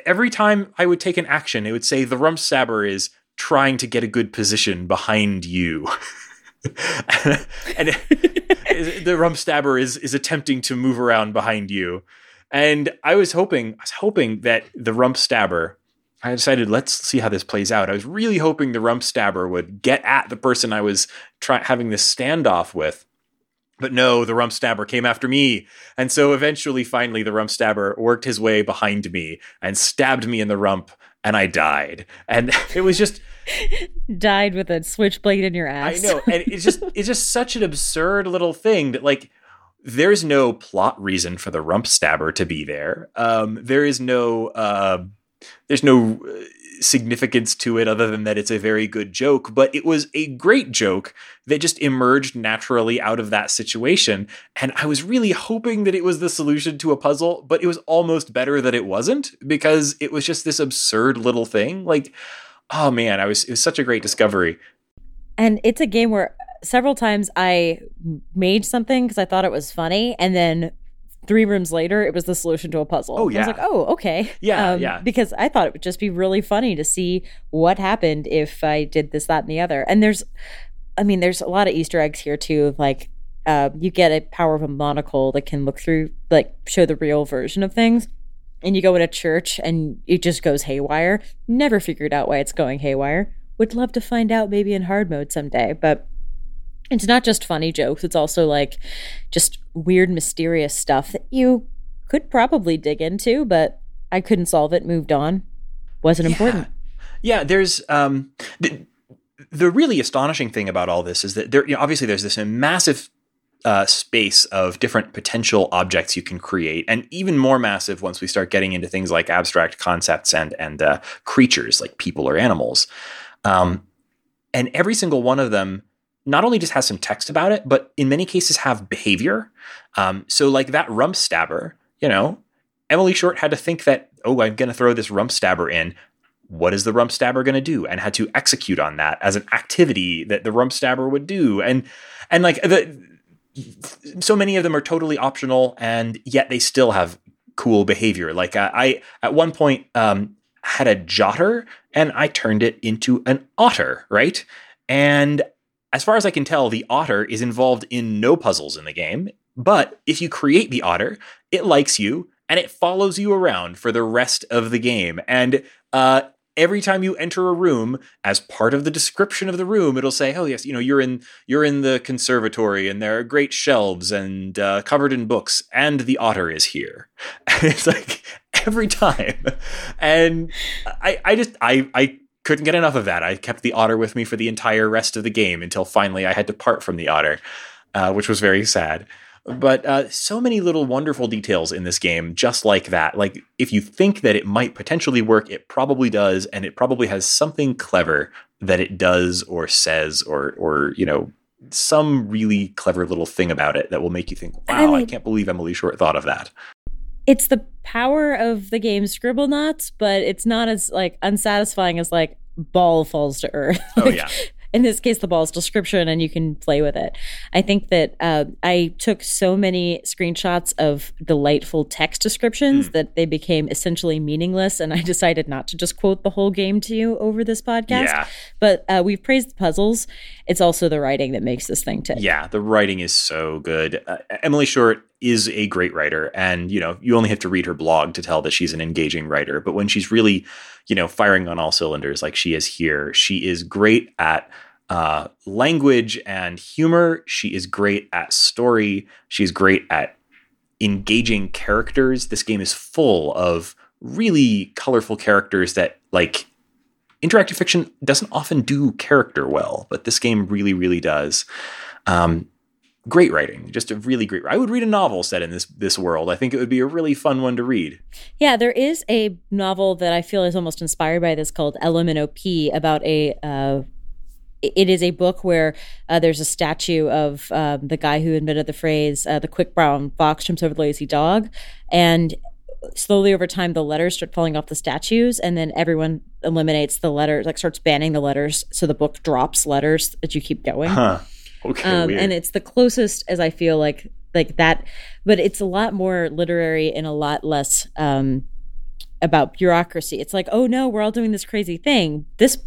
every time I would take an action, it would say the rump stabber is trying to get a good position behind you. and, the rump stabber is is attempting to move around behind you. And I was hoping, I was hoping that the rump stabber. I decided let's see how this plays out. I was really hoping the rump stabber would get at the person I was try, having this standoff with, but no, the rump stabber came after me. And so eventually, finally, the rump stabber worked his way behind me and stabbed me in the rump, and I died. And it was just. died with a switchblade in your ass. I know. And it's just it's just such an absurd little thing that like there's no plot reason for the rump stabber to be there. Um, there is no uh, there's no uh, significance to it other than that it's a very good joke, but it was a great joke that just emerged naturally out of that situation. And I was really hoping that it was the solution to a puzzle, but it was almost better that it wasn't because it was just this absurd little thing. Like, oh man, I was it was such a great discovery. And it's a game where several times I made something because I thought it was funny, and then three rooms later, it was the solution to a puzzle. Oh yeah. I was like, oh okay. Yeah, um, yeah. Because I thought it would just be really funny to see what happened if I did this, that, and the other. And there's, I mean, there's a lot of Easter eggs here too. Like, uh, you get a power of a monocle that can look through, like, show the real version of things. And you go in a church and it just goes haywire. Never figured out why it's going haywire. Would love to find out maybe in hard mode someday, but it's not just funny jokes, it's also like just weird, mysterious stuff that you could probably dig into, but I couldn't solve it, moved on. Wasn't yeah. important. Yeah, there's um the, the really astonishing thing about all this is that there you know, obviously there's this massive uh, space of different potential objects you can create, and even more massive once we start getting into things like abstract concepts and and uh, creatures like people or animals. Um, and every single one of them not only just has some text about it, but in many cases have behavior. Um, so, like that rump stabber, you know, Emily Short had to think that, oh, I'm going to throw this rump stabber in. What is the rump stabber going to do? And had to execute on that as an activity that the rump stabber would do. And and like the so many of them are totally optional, and yet they still have cool behavior. Like I, I at one point um, had a jotter, and I turned it into an otter, right? And as far as I can tell, the otter is involved in no puzzles in the game. But if you create the otter, it likes you and it follows you around for the rest of the game. And uh, every time you enter a room, as part of the description of the room, it'll say, "Oh yes, you know you're in you're in the conservatory, and there are great shelves and uh, covered in books, and the otter is here." it's like every time, and I I just I I couldn't get enough of that. I kept the otter with me for the entire rest of the game until finally I had to part from the otter, uh, which was very sad. But uh, so many little wonderful details in this game, just like that. Like, if you think that it might potentially work, it probably does, and it probably has something clever that it does or says or, or you know, some really clever little thing about it that will make you think, wow, I, mean, I can't believe Emily Short thought of that it's the power of the game Scribblenauts, but it's not as like unsatisfying as like ball falls to earth. Oh yeah in this case the ball's description and you can play with it i think that uh, i took so many screenshots of delightful text descriptions mm. that they became essentially meaningless and i decided not to just quote the whole game to you over this podcast yeah. but uh, we've praised the puzzles it's also the writing that makes this thing tick yeah the writing is so good uh, emily short is a great writer. And you know you only have to read her blog to tell that she's an engaging writer. But when she's really you know firing on all cylinders like she is here she is great at uh, language and humor. She is great at story. She's great at engaging characters. This game is full of really colorful characters that like interactive fiction doesn't often do character well but this game really really does. Um, great writing, just a really great. I would read a novel set in this this world. I think it would be a really fun one to read. Yeah, there is a novel that I feel is almost inspired by this called Ella Minnow Pea about a. Uh, it is a book where uh, there's a statue of um, the guy who invented the phrase uh, "the quick brown fox jumps over the lazy dog," and slowly over time the letters start falling off the statues and then everyone eliminates the letters like starts banning the letters so the book drops letters as you keep going huh. Okay, um, and it's the closest as I feel like like that, but it's a lot more literary and a lot less um, about bureaucracy. It's like, oh no, we're all doing this crazy thing. This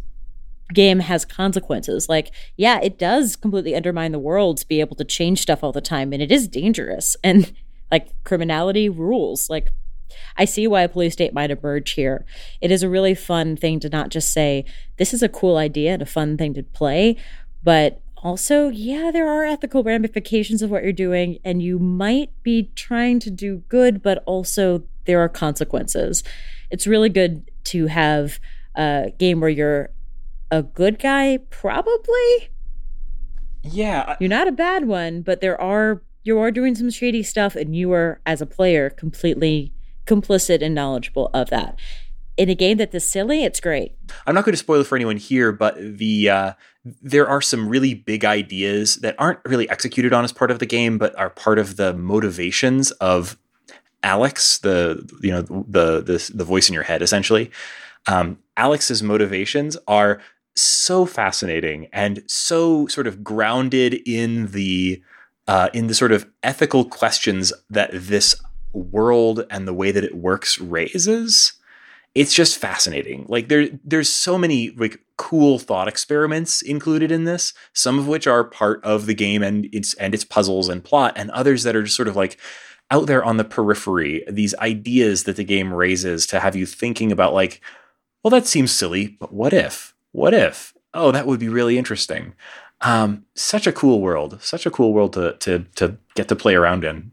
game has consequences. Like, yeah, it does completely undermine the world to be able to change stuff all the time, and it is dangerous. And like criminality rules. Like, I see why a police state might emerge here. It is a really fun thing to not just say, this is a cool idea and a fun thing to play, but also, yeah, there are ethical ramifications of what you're doing, and you might be trying to do good, but also there are consequences. It's really good to have a game where you're a good guy, probably. Yeah. You're not a bad one, but there are you are doing some shady stuff and you are as a player completely complicit and knowledgeable of that in a game that is silly, it's great. I'm not going to spoil it for anyone here, but the uh, there are some really big ideas that aren't really executed on as part of the game, but are part of the motivations of Alex, the you know the the, the voice in your head, essentially. Um, Alex's motivations are so fascinating and so sort of grounded in the uh, in the sort of ethical questions that this world and the way that it works raises it's just fascinating. Like there there's so many like cool thought experiments included in this, some of which are part of the game and its and its puzzles and plot, and others that are just sort of like out there on the periphery, these ideas that the game raises to have you thinking about like, well, that seems silly, but what if? What if? Oh, that would be really interesting. Um, such a cool world, such a cool world to to to get to play around in.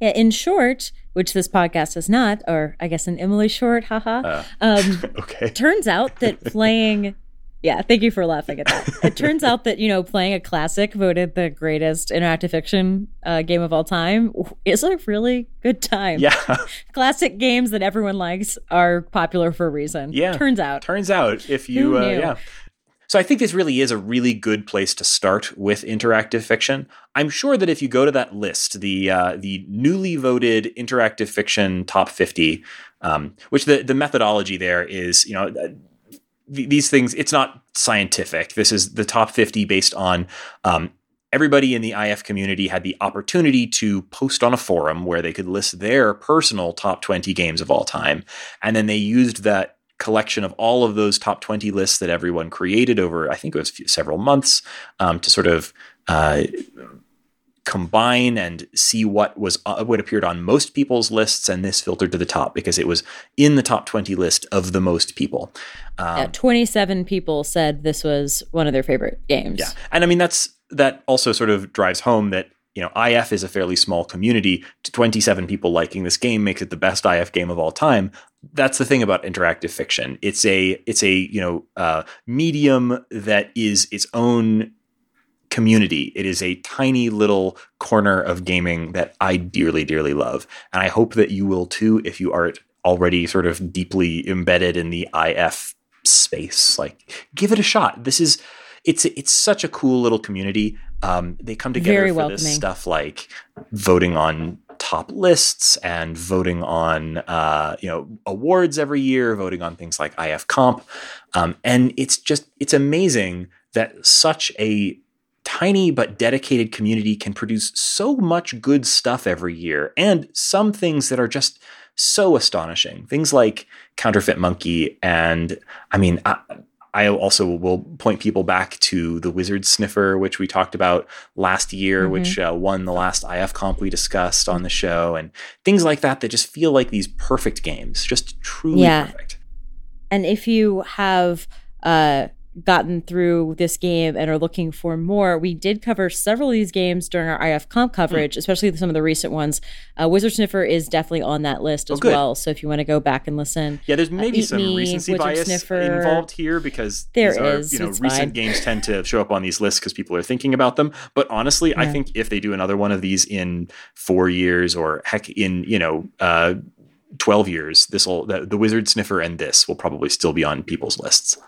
Yeah, in short, which this podcast is not, or I guess an Emily short, haha. Uh, um, okay. Turns out that playing, yeah, thank you for laughing at that. it turns out that you know playing a classic voted the greatest interactive fiction uh, game of all time is a really good time. Yeah, classic games that everyone likes are popular for a reason. Yeah, turns out. Turns out if you, uh, yeah. So I think this really is a really good place to start with interactive fiction. I'm sure that if you go to that list, the uh, the newly voted interactive fiction top 50, um, which the the methodology there is, you know. Uh, these things, it's not scientific. This is the top 50 based on um, everybody in the IF community had the opportunity to post on a forum where they could list their personal top 20 games of all time. And then they used that collection of all of those top 20 lists that everyone created over, I think it was several months, um, to sort of uh, combine and see what was uh, what appeared on most people's lists, and this filtered to the top because it was in the top 20 list of the most people. Um, yeah, 27 people said this was one of their favorite games. Yeah, and I mean that's that also sort of drives home that you know, IF is a fairly small community. 27 people liking this game makes it the best IF game of all time. That's the thing about interactive fiction. It's a it's a you know uh, medium that is its own community. It is a tiny little corner of gaming that I dearly dearly love, and I hope that you will too if you aren't already sort of deeply embedded in the IF space. Like, give it a shot. This is it's it's such a cool little community. Um, they come together Very for welcoming. this stuff like voting on top lists and voting on uh, you know awards every year, voting on things like IF Comp, um, and it's just it's amazing that such a tiny but dedicated community can produce so much good stuff every year, and some things that are just so astonishing. Things like Counterfeit Monkey, and I mean. I, I also will point people back to the Wizard Sniffer, which we talked about last year, mm-hmm. which uh, won the last IF comp we discussed on the show, and things like that that just feel like these perfect games, just truly yeah. perfect. And if you have uh, gotten through this game and are looking for more, we did cover several of these games during our IF comp coverage, mm. especially some of the recent ones. Uh, Wizard Sniffer is definitely on that list oh, as oh, well. So if you want to go back and listen, yeah, there's uh, maybe uh, some Me, recency Wizard bias Sniffer. involved here because there is, you know, recent fine. games tend to show up on these lists because people are thinking about them. But honestly, yeah. I think if they do another one of these in four years or heck, in you know. Uh, 12 years this will the, the wizard sniffer and this will probably still be on people's lists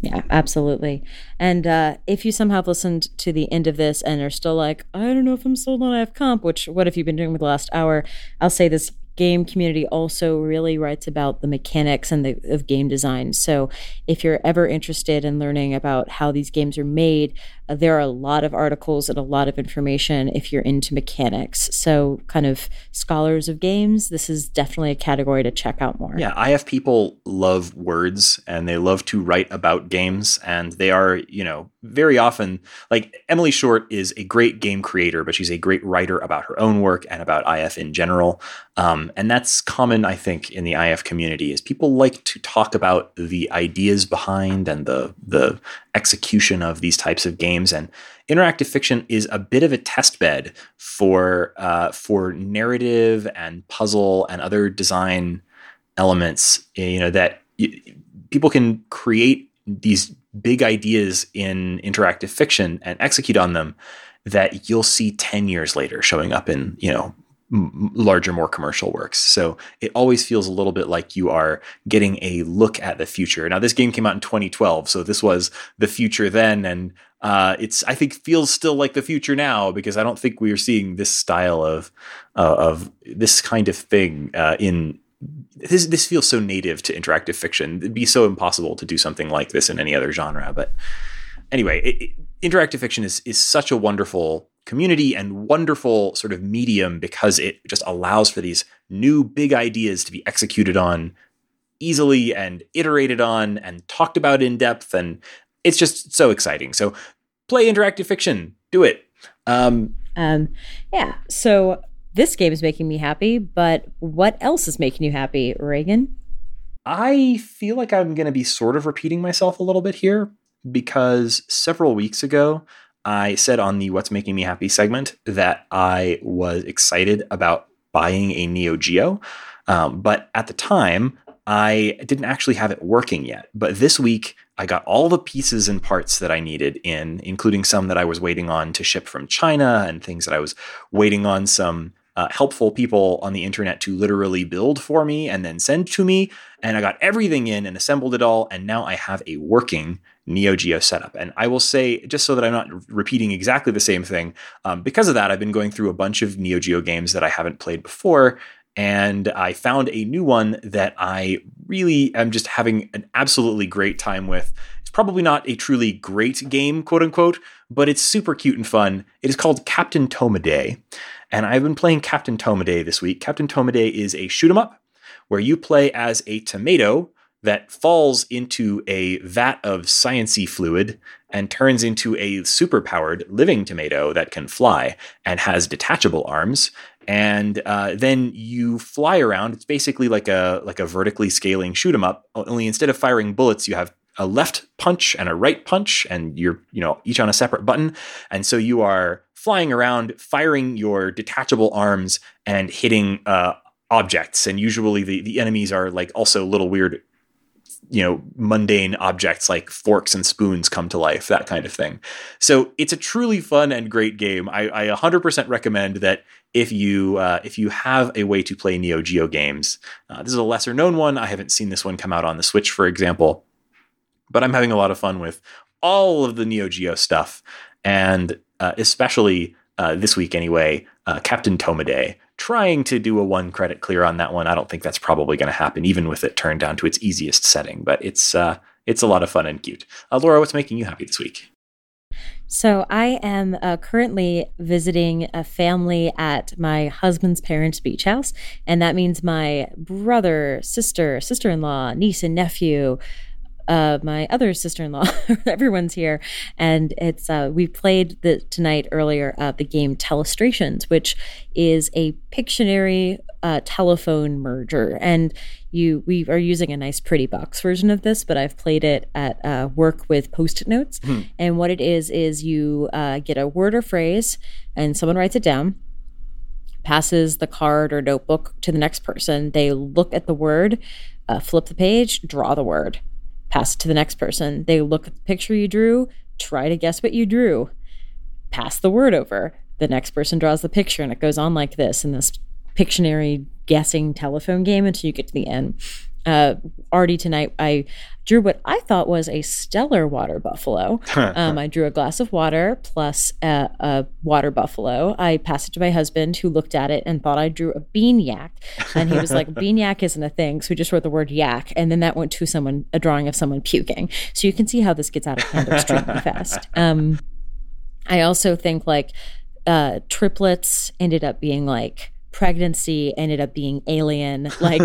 yeah, absolutely. And uh, if you somehow have listened to the end of this and are still like, I don't know if I'm sold on IF Comp, which what have you been doing with the last hour? I'll say this game community also really writes about the mechanics and the, of game design. So if you're ever interested in learning about how these games are made, there are a lot of articles and a lot of information if you're into mechanics. So, kind of scholars of games, this is definitely a category to check out more. Yeah, IF people love words and they love to write about games. And they are, you know, very often like Emily Short is a great game creator, but she's a great writer about her own work and about IF in general. Um, and that's common, I think, in the IF community is people like to talk about the ideas behind and the the execution of these types of games. And interactive fiction is a bit of a test bed for uh, for narrative and puzzle and other design elements. You know that people can create these big ideas in interactive fiction and execute on them that you'll see 10 years later showing up in, you know, larger, more commercial works. So it always feels a little bit like you are getting a look at the future. Now, this game came out in 2012, so this was the future then, and uh, it's I think feels still like the future now because I don't think we are seeing this style of uh, of this kind of thing uh, in this this feels so native to interactive fiction. It'd be so impossible to do something like this in any other genre. But anyway, it, it, interactive fiction is is such a wonderful community and wonderful sort of medium because it just allows for these new big ideas to be executed on easily and iterated on and talked about in depth and it's just so exciting. So play interactive fiction, do it. Um, um yeah. So this game is making me happy, but what else is making you happy, Reagan? I feel like I'm going to be sort of repeating myself a little bit here because several weeks ago, I said on the What's Making Me Happy segment that I was excited about buying a Neo Geo. Um, but at the time, I didn't actually have it working yet. But this week, I got all the pieces and parts that I needed in, including some that I was waiting on to ship from China and things that I was waiting on some uh, helpful people on the internet to literally build for me and then send to me. And I got everything in and assembled it all. And now I have a working Neo Geo setup. And I will say, just so that I'm not repeating exactly the same thing, um, because of that, I've been going through a bunch of Neo Geo games that I haven't played before. And I found a new one that I really am just having an absolutely great time with. It's probably not a truly great game, quote unquote, but it's super cute and fun. It is called Captain Tomaday. And I've been playing Captain Tomaday this week. Captain Tomaday is a shoot 'em up where you play as a tomato that falls into a vat of sciency fluid and turns into a superpowered living tomato that can fly and has detachable arms. And uh, then you fly around. It's basically like a like a vertically scaling shoot 'em up. Only instead of firing bullets, you have a left punch and a right punch, and you're you know each on a separate button. And so you are flying around, firing your detachable arms and hitting uh, objects. And usually the, the enemies are like also little weird, you know, mundane objects like forks and spoons come to life, that kind of thing. So it's a truly fun and great game. I, I 100% recommend that if you uh, if you have a way to play Neo Geo games, uh, this is a lesser known one. I haven't seen this one come out on the Switch, for example, but I'm having a lot of fun with all of the Neo Geo stuff. And uh, especially uh, this week anyway, uh, Captain Tomaday trying to do a one credit clear on that one. I don't think that's probably going to happen, even with it turned down to its easiest setting. But it's uh, it's a lot of fun and cute. Uh, Laura, what's making you happy this week? So I am uh, currently visiting a family at my husband's parents' beach house, and that means my brother, sister, sister-in-law, niece, and nephew uh, my other sister-in-law. Everyone's here, and it's uh, we played the tonight earlier uh, the game Telestrations, which is a Pictionary uh, telephone merger, and you we are using a nice pretty box version of this, but I've played it at uh, work with post-it notes, hmm. and what it is is you uh, get a word or phrase, and someone writes it down passes the card or notebook to the next person. They look at the word, uh, flip the page, draw the word pass it to the next person. They look at the picture you drew, try to guess what you drew, pass the word over. The next person draws the picture, and it goes on like this in this Pictionary guessing telephone game until you get to the end uh, already tonight I drew what I thought was a stellar water buffalo. um, I drew a glass of water plus a, a, water buffalo. I passed it to my husband, who looked at it and thought I drew a bean yak, and he was like, "Bean yak isn't a thing," so we just wrote the word yak, and then that went to someone a drawing of someone puking. So you can see how this gets out of hand extremely fast. Um, I also think like uh, triplets ended up being like pregnancy ended up being alien. Like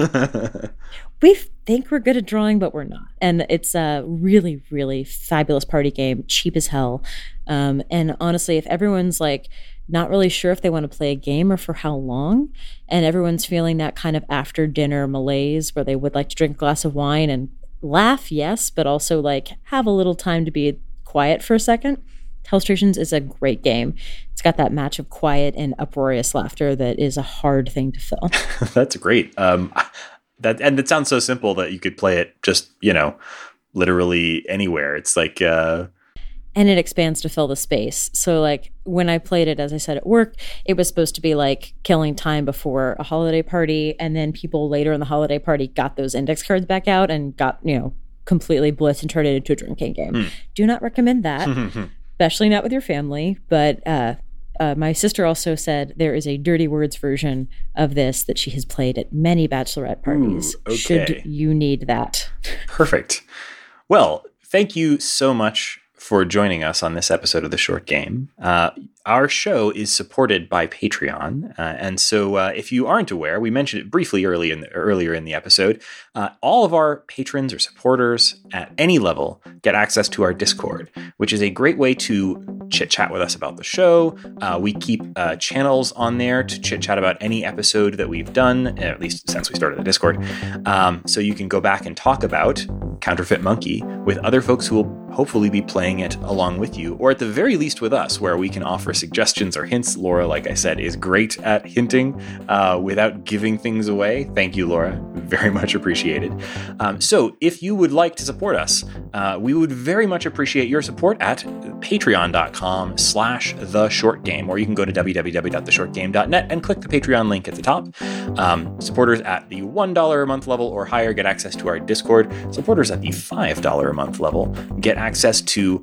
we think we're good at drawing, but we're not. And it's a really, really fabulous party game, cheap as hell. Um, and honestly, if everyone's like not really sure if they want to play a game or for how long, and everyone's feeling that kind of after dinner malaise where they would like to drink a glass of wine and laugh, yes, but also like have a little time to be quiet for a second Telestrations is a great game. It's got that match of quiet and uproarious laughter that is a hard thing to fill. That's great. Um, that and it sounds so simple that you could play it just you know literally anywhere. It's like uh, and it expands to fill the space. So, like, when I played it, as I said at work, it was supposed to be like killing time before a holiday party. And then people later in the holiday party got those index cards back out and got, you know, completely blitzed and turned it into a drinking game. Mm. Do not recommend that, especially not with your family. But uh, uh, my sister also said there is a dirty words version of this that she has played at many bachelorette parties. Ooh, okay. Should you need that? Perfect. Well, thank you so much for joining us on this episode of The Short Game. Uh, our show is supported by Patreon, uh, and so uh, if you aren't aware, we mentioned it briefly early in the, earlier in the episode. Uh, all of our patrons or supporters at any level get access to our Discord, which is a great way to chit chat with us about the show. Uh, we keep uh, channels on there to chit chat about any episode that we've done, at least since we started the Discord. Um, so you can go back and talk about Counterfeit Monkey with other folks who will hopefully be playing it along with you, or at the very least with us, where we can offer suggestions or hints. Laura, like I said, is great at hinting uh, without giving things away. Thank you, Laura. Very much appreciated. Um, so, if you would like to support us, uh, we would very much appreciate your support at patreon.com slash the short game, or you can go to www.theshortgame.net and click the Patreon link at the top. Um, supporters at the $1 a month level or higher get access to our Discord. Supporters at the $5 a month level get access to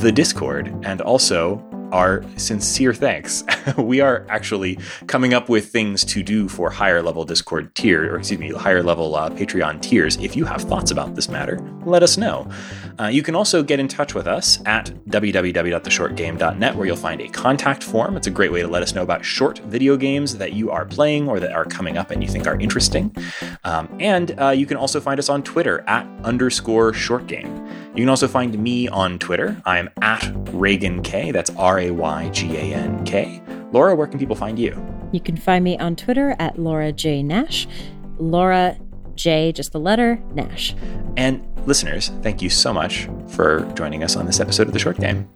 the Discord and also our sincere thanks. we are actually coming up with things to do for higher level Discord tier, or excuse me, higher level uh, Patreon tiers. If you have thoughts about this matter, let us know. Uh, you can also get in touch with us at www.theshortgame.net, where you'll find a contact form. It's a great way to let us know about short video games that you are playing or that are coming up and you think are interesting. Um, and uh, you can also find us on Twitter at underscore short game. You can also find me on Twitter. I'm at Raygan K. That's R A Y G A N K. Laura, where can people find you? You can find me on Twitter at Laura J. Nash. Laura J, just the letter, Nash. And listeners, thank you so much for joining us on this episode of The Short Game.